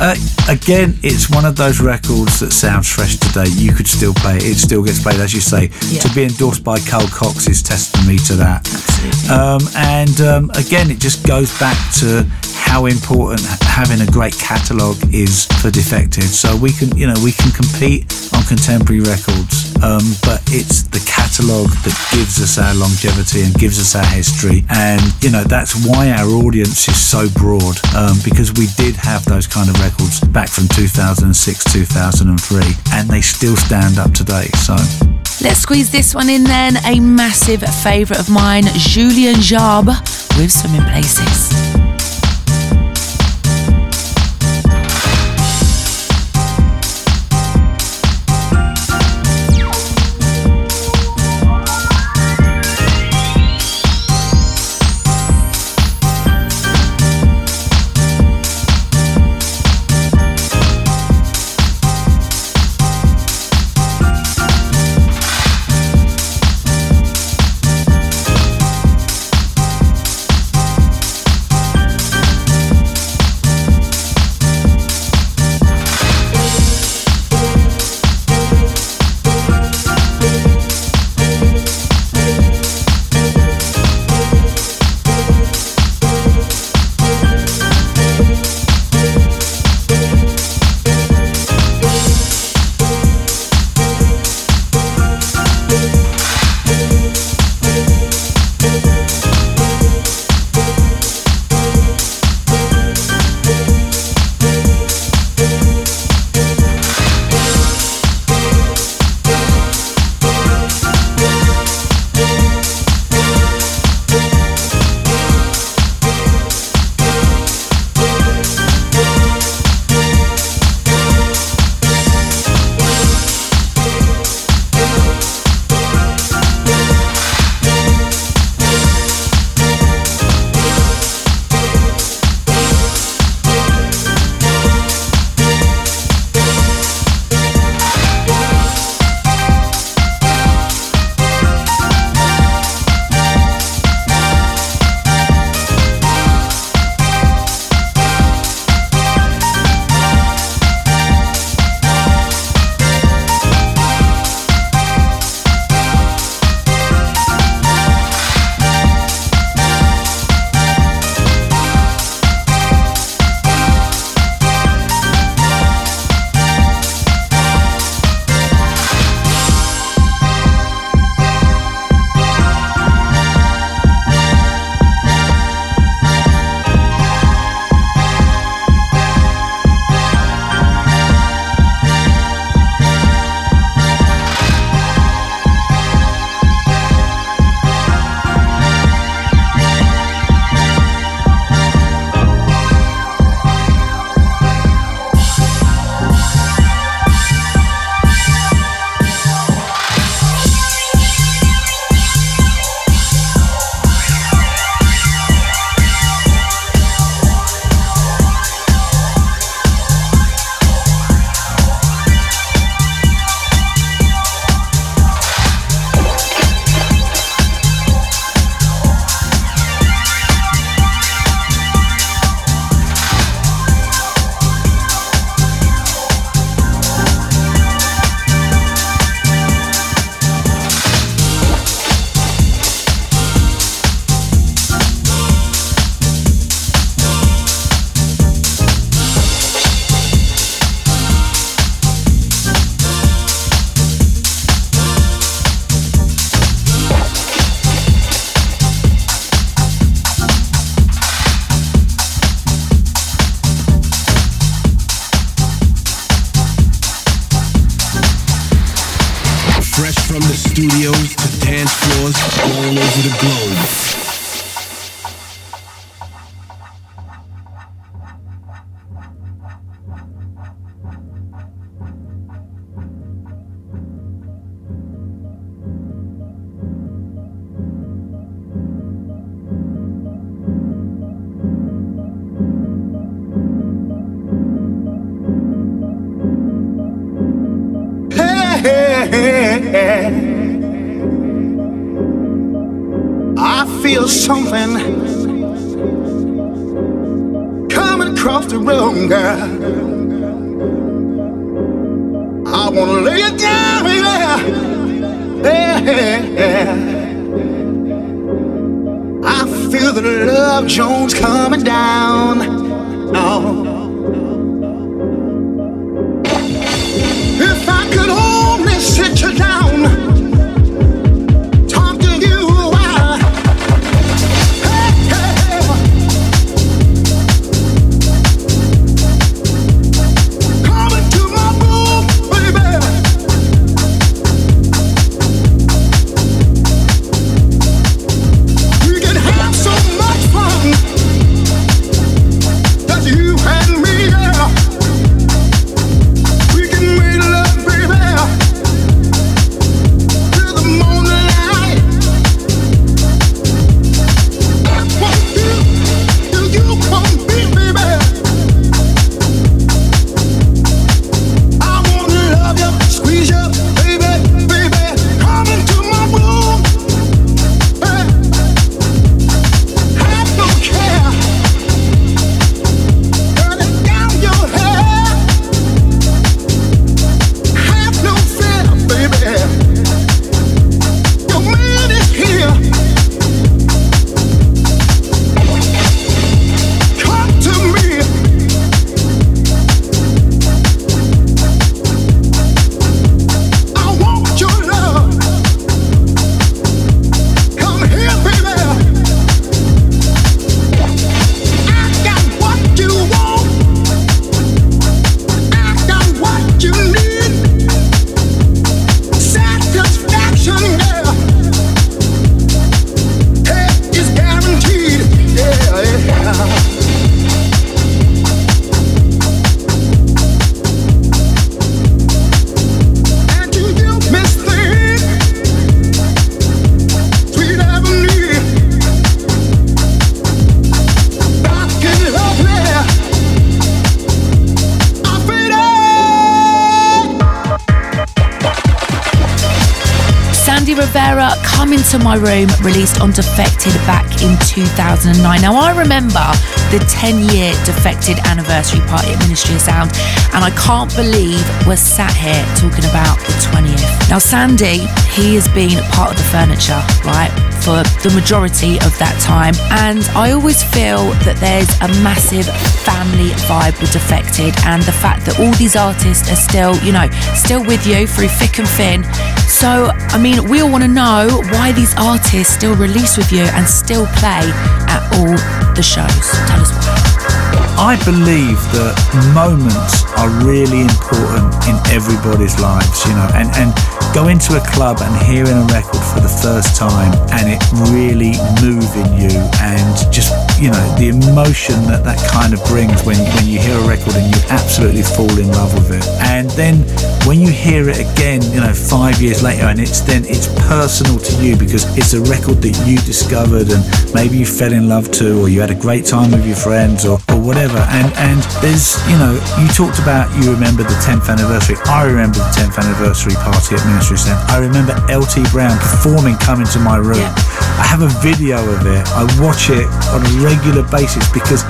Speaker 3: uh, again, it's one of those records that sounds fresh today. You could still play it. It still gets played, as you say.
Speaker 2: Yeah.
Speaker 3: To be endorsed by Carl Cox is testimony to that. Um, and um, again, it just goes back to how important having a great catalogue is for Defected. So we can, you know, we can compete on contemporary records, um, but it's the catalogue that gives us our longevity and gives us our history. And you know, that's why our audience is so broad um, because we did have those kind of records back from 2006, 2003, and they still stand up today. So.
Speaker 2: Let's squeeze this one in then. A massive favourite of mine, Julien Jabre with Swimming Places.
Speaker 8: Feel something coming across the room, girl. I wanna lay it down, baby. Yeah. I feel the love Jones coming down. Oh. Come Into My Room,
Speaker 2: released on Defected back in 2009. Now, I remember the 10 year Defected anniversary party at Ministry of Sound, and I can't believe we're sat here talking about the 20th. Now, Sandy, he has been part of the furniture, right, for the majority of that time, and I always feel that there's a massive family vibe with Defected, and the fact that all these artists are still, you know, still with you through thick and thin. So, I mean, we all want to know why these artists still release with you and still play at all the shows. Tell us why.
Speaker 3: I believe that moments are really important in everybody's lives, you know, and, and go into a club and hearing a record for the first time and it really moving you and just, you know, the emotion that that kind of brings when, when you hear a record and you absolutely fall in love with it. And then when you hear it again, you know, five years later and it's then, it's personal to you because it's a record that you discovered and maybe you fell in love to or you had a great time with your friends or, or whatever. And and there's you know you talked about you remember the 10th anniversary. I remember the 10th anniversary party at Ministry Sound. I remember LT Brown performing "Come Into My Room." I have a video of it. I watch it on a regular basis because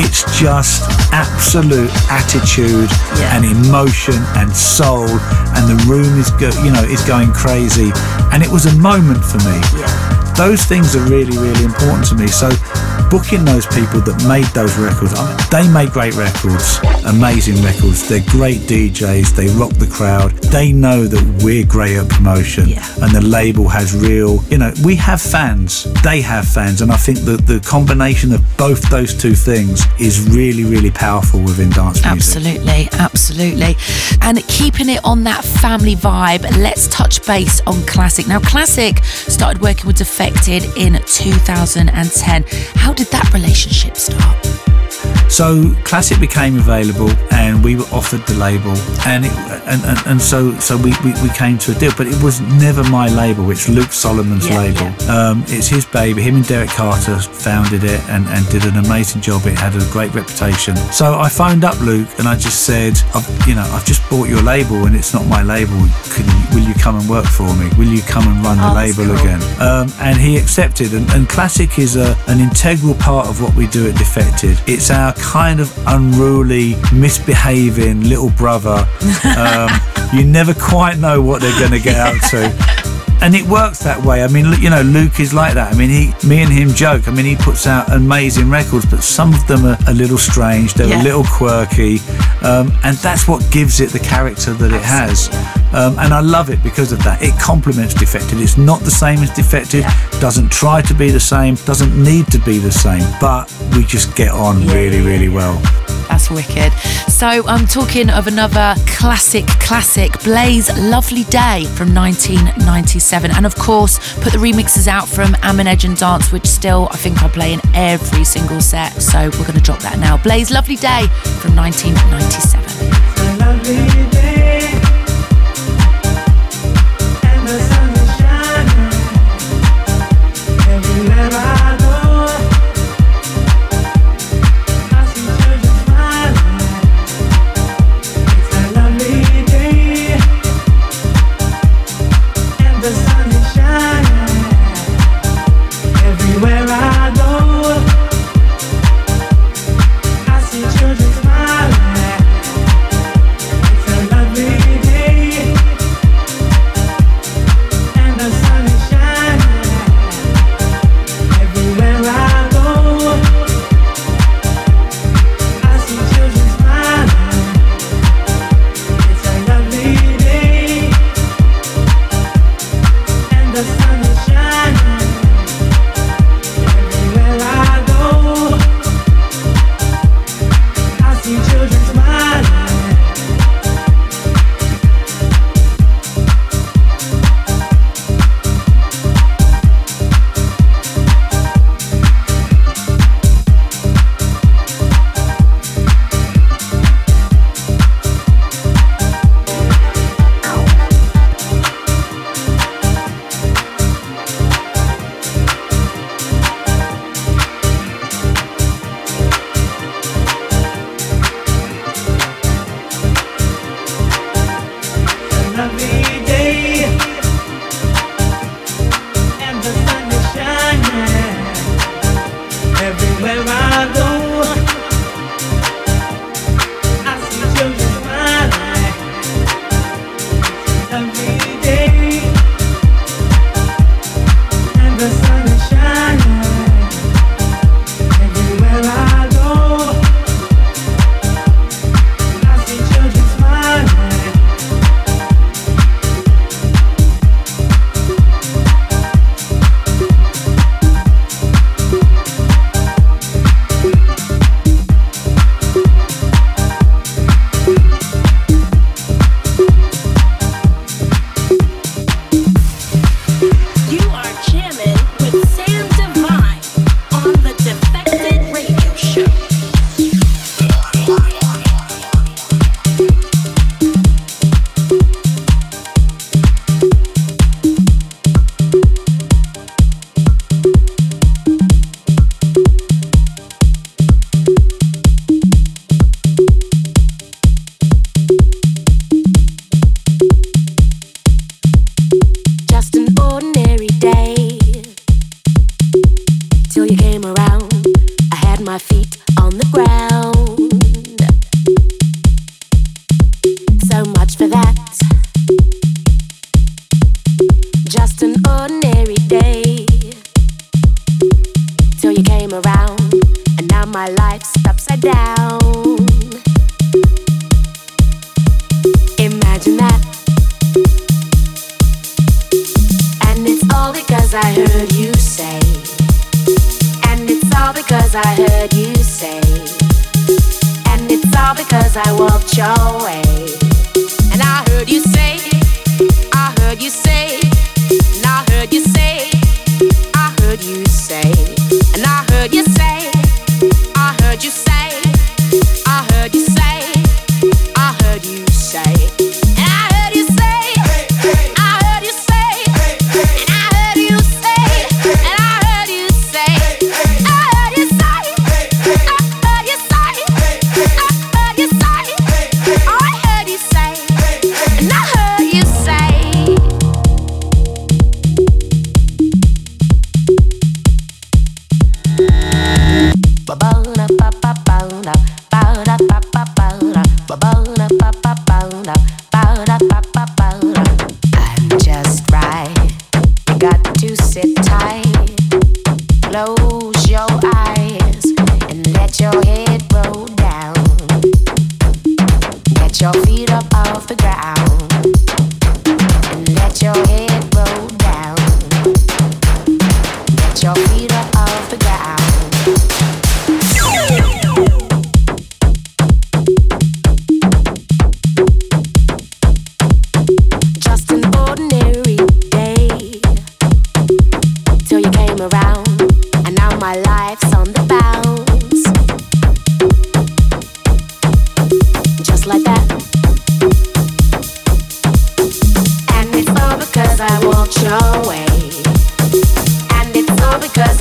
Speaker 3: it's just absolute attitude and emotion and soul, and the room is go, you know is going crazy, and it was a moment for me. Those things are really really important to me. So booking those people that made those records. I mean, they make great records, amazing records. They're great DJs. They rock the crowd. They know that we're great at promotion,
Speaker 2: Yeah.
Speaker 3: and the label has real. You know, we have fans. They have fans, and I think that the combination of both those two things is really, really powerful within dance music.
Speaker 2: Absolutely, absolutely. And keeping it on that family vibe, let's touch base on Classic. Now, Classic started working with Defected in 2010. How did that relationship start?
Speaker 3: So Classic became available, and we were offered the label, and it, and, and, and so so we, we, we came to a deal. But it was never my label; it's Luke Solomon's
Speaker 2: Yeah,
Speaker 3: label. Um, it's his baby. Him and Derrick Carter founded it and, and did an amazing job. It had a great reputation. So I phoned up Luke and I just said, I've, you know, I've just bought your label, and it's not my label. Can you, will you come and work for me? Will you come and run the
Speaker 2: Oh, that's
Speaker 3: label
Speaker 2: cool.
Speaker 3: again? Um, and he accepted. And, and Classic is a, an integral part of what we do at Defected. It's our kind of unruly, misbehaving little brother. Um, you never quite know what they're going to get up to. And it works that way. I mean, you know, Luke is like that. I mean, he, me and him joke. I mean, he puts out amazing records, but some of them are a little strange. They're
Speaker 2: Yeah.
Speaker 3: a little quirky, um, and that's what gives it the character that it has. Um, and I love it because of that. It complements Defected. It's not the same as Defected. Doesn't try to be the same. Doesn't need to be the same. But we just get on really, really well.
Speaker 2: That's wicked. So I'm talking of another classic, classic, Blaze Lovely Day from 1997. And of course, put the remixes out from Am Edge and Dance, which still I think I play in every single set. So we're going to drop that now. Blaze Lovely Day from 1997.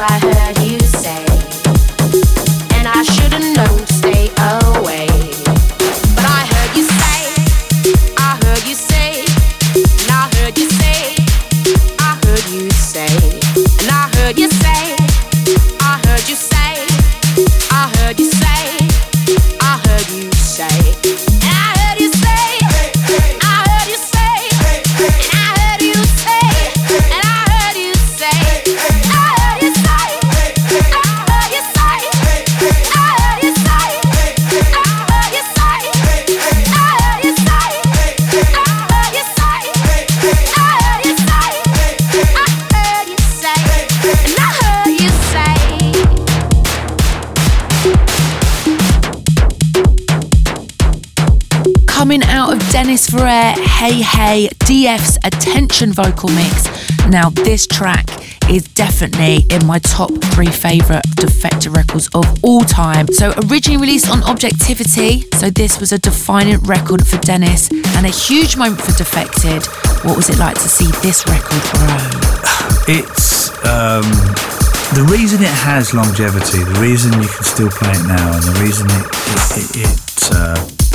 Speaker 9: I
Speaker 2: vocal mix. Now, this track is definitely in my top three favourite Defected records of all time. So, originally released on Objektivity, so this was a defining record for Dennis and a huge moment for Defected. What was it like to see this record grow?
Speaker 3: It's um, the reason it has longevity, the reason you can still play it now, and the reason it it, it, it, uh,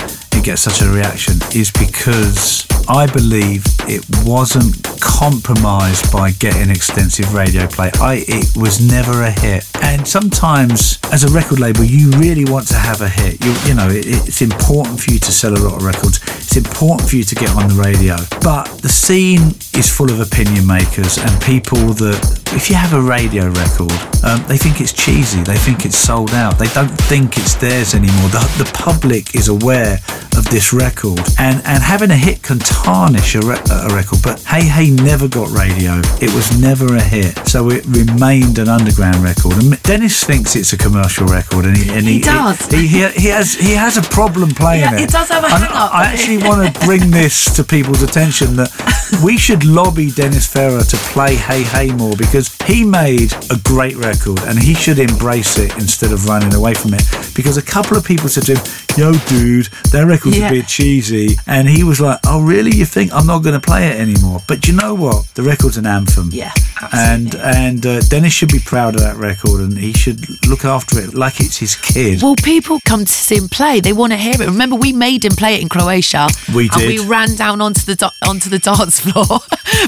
Speaker 3: it gets such a reaction is because I believe it wasn't compromised by getting extensive radio play. I it was never a hit, and sometimes as a record label, you really want to have a hit. You you know it, it's important for you to sell a lot of records. It's important for you to get on the radio, but the scene is full of opinion makers and people that if you have a radio record, um, they think it's cheesy. They think it's sold out. They don't think it's theirs anymore. The, the public is aware of this record, and and having a hit can tarnish a, re- a record. But Hey Hey never got radio. It was never a hit, so it remained an underground record. And Dennis thinks it's a commercial record, and he and
Speaker 2: He does.
Speaker 3: He, he, he has he has a problem playing
Speaker 2: Yeah,
Speaker 3: it.
Speaker 2: he does have a
Speaker 3: And
Speaker 2: hang-up.
Speaker 3: I actually want to bring this to people's attention that we should lobby Dennis Ferrer to play Hey Hey more because he made a great record and he should embrace it instead of running away from it. Because a couple of people said to him, Yo, dude, that record's
Speaker 2: Yeah.
Speaker 3: a bit cheesy. And he was like, Oh, really? You think I'm not going to play it anymore? But you know what? The record's an anthem.
Speaker 2: Yeah, Absolutely.
Speaker 3: And, and uh, Dennis should be proud of that record and he should look after it like it's his kid.
Speaker 2: Well, people come to see him play. They want to hear it. Remember, we made him play it in Croatia.
Speaker 3: We
Speaker 2: And
Speaker 3: did.
Speaker 2: we ran down onto the do- onto the dance floor.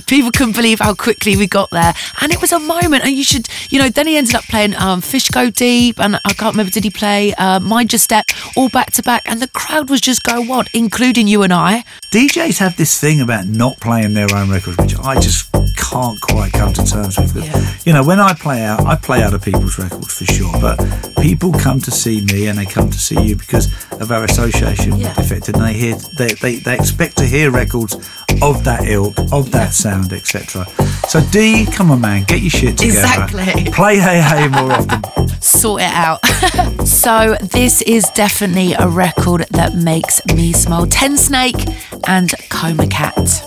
Speaker 2: people couldn't believe how quickly we got there, and it was a moment. And you should, you know, then he ended up playing um, Fish Go Deep, and I can't remember did he play uh, Mind Your Step all back to back, and the crowd was just go what, including you and I.
Speaker 3: DJs have this thing about not playing their own records, which I just can't quite come to terms with. You know, when I play out, I play out other people's records for sure, but people come to see me and they come to see you because of our association
Speaker 10: Yeah.
Speaker 3: with Defected, and they hear they, they, they expect to hear records of that ilk, of that sound, etc. So D, come on, man, get your shit together.
Speaker 10: Exactly.
Speaker 3: Play Hey Hey more often.
Speaker 10: sort it out. so this is definitely a record that makes me smile. Tensnake and Coma Cat.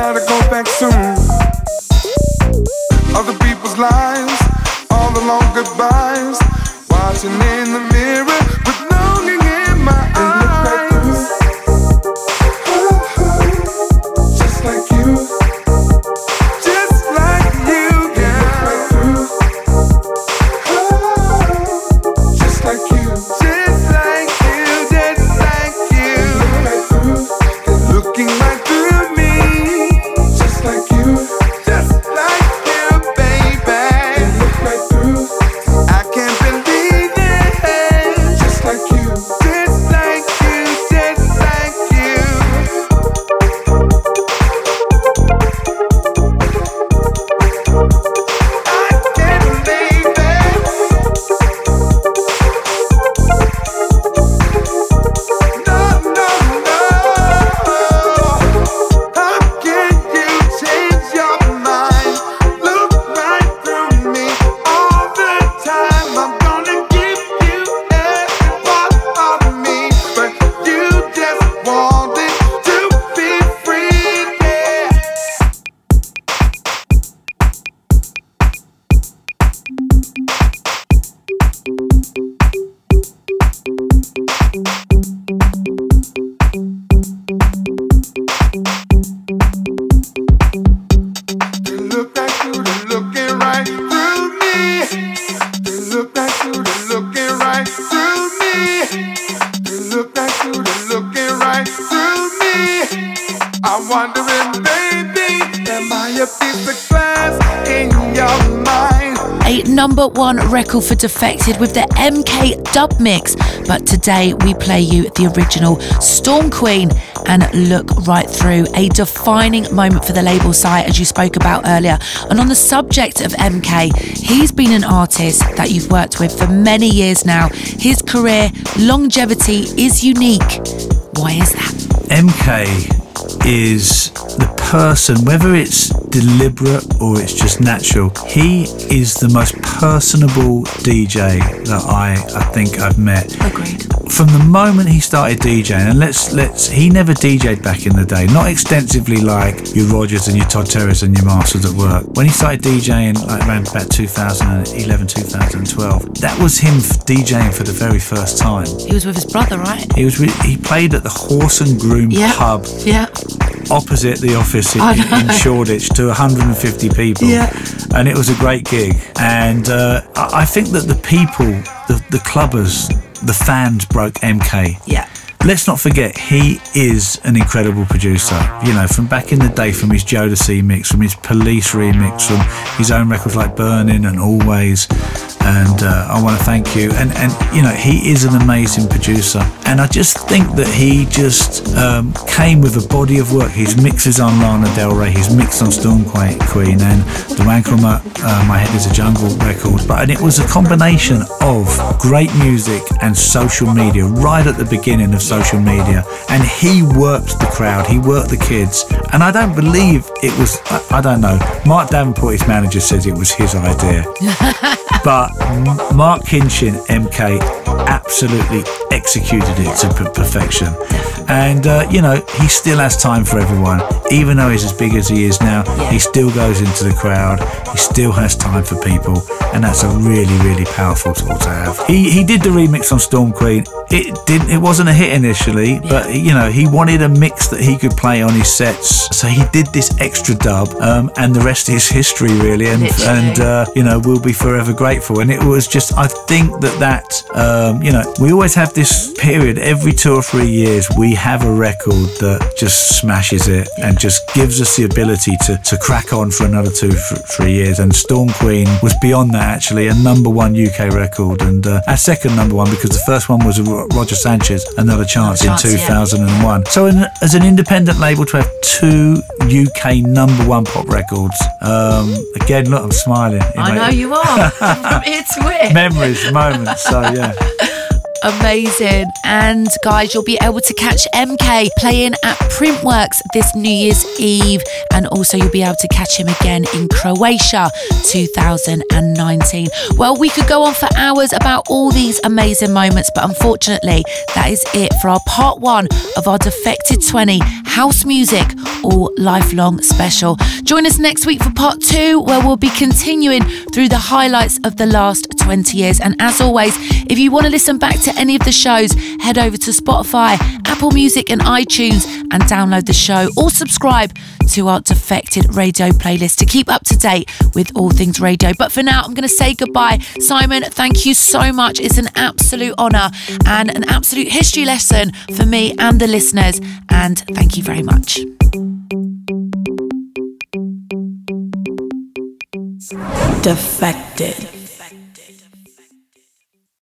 Speaker 10: Gotta go back soon. Other people's lives,
Speaker 2: Defected with the MK dub mix. But today we play you the original Storm Queen and Look Right Through, a defining moment for the label site, as you spoke about earlier. And on the subject of MK, he's been an artist that you've worked with for many years now. His career longevity is unique. Why is that?
Speaker 3: MK is the person, whether it's deliberate or it's just natural, he is the most personable DJ that I, I think I've met.
Speaker 2: Agreed.
Speaker 3: From the moment he started DJing, and let's let's he never DJ'd back in the day, not extensively like your Rogers and your Todd Terrys and your Masters at work. When he started DJing like around about 2011, 2012, that was him DJing for the very first time.
Speaker 2: He was with his brother, right?
Speaker 3: He was re- he played at the Horse and Groom
Speaker 2: Yeah.
Speaker 3: pub
Speaker 2: Yeah.
Speaker 3: opposite the office in, in, in. Shoreditch to 150 people.
Speaker 2: Yeah.
Speaker 3: And it was a great gig. And uh, I think that the people, the, the clubbers, the fans broke MK.
Speaker 2: Yeah.
Speaker 3: Let's not forget, he is an incredible producer. You know, from back in the day, from his Jodeci mix, from his Police remix, from his own records like Burning and Always. And uh, I want to thank you. And, and, you know, he is an amazing producer. And I just think that he just um, came with a body of work. His mixes on Lana Del Rey, his mix on Storm Que- Queen, and the Wankelmut, uh, My Head is a Jungle record. But and it was a combination of great music and social media right at the beginning of social media. And he worked the crowd, he worked the kids. And I don't believe it was, I, I don't know, Mark Davenport, his manager, says it was his idea. but Marc Kinchen, MK, absolutely executed it to per- perfection. And, uh, you know, he still has time for everyone. Even though he's as big as he is now, he still goes into the crowd. He still has time for people. And that's a really, really powerful tool to have. He, he did the remix on Storm Queen. It didn't. It wasn't a hit initially, but you know he wanted a mix that he could play on his sets, so he did this extra dub, um, and the rest is history, really. And
Speaker 2: Literally.
Speaker 3: and uh, you know we'll be forever grateful. And it was just, I think that that um, you know we always have this period every two or three years we have a record that just smashes it and just gives us the ability to to crack on for another two th- three years. And Storm Queen was beyond that actually, a number one UK record and uh, our second number one because the first one was Roger Sanchez, Another Chance,
Speaker 2: Chance,
Speaker 3: in
Speaker 2: yeah.
Speaker 3: 2001. So in, as an independent label to have two UK number one pop records, um, again, look, I'm smiling.
Speaker 2: I know you are. From to ear.
Speaker 3: Memories, moments. So yeah.
Speaker 2: Amazing. And guys, you'll be able to catch MK playing at Printworks this New Year's Eve. And also, you'll be able to catch him again in Croatia 2019. Well, we could go on for hours about all these amazing moments, but unfortunately, that is it for our part one of our Defected 20 House Music All Lifelong Special. Join us next week for part two, where we'll be continuing through the highlights of the last 20 years. And as always, if you want to listen back to any of the shows, head over to Spotify, Apple Music, and iTunes and download the show or subscribe to our Defected Radio playlist to keep up to date with all things radio. But for now, I'm going to say goodbye. Simon, thank you so much. It's an absolute honour and an absolute history lesson for me and the listeners. And thank you very much.
Speaker 11: Defected.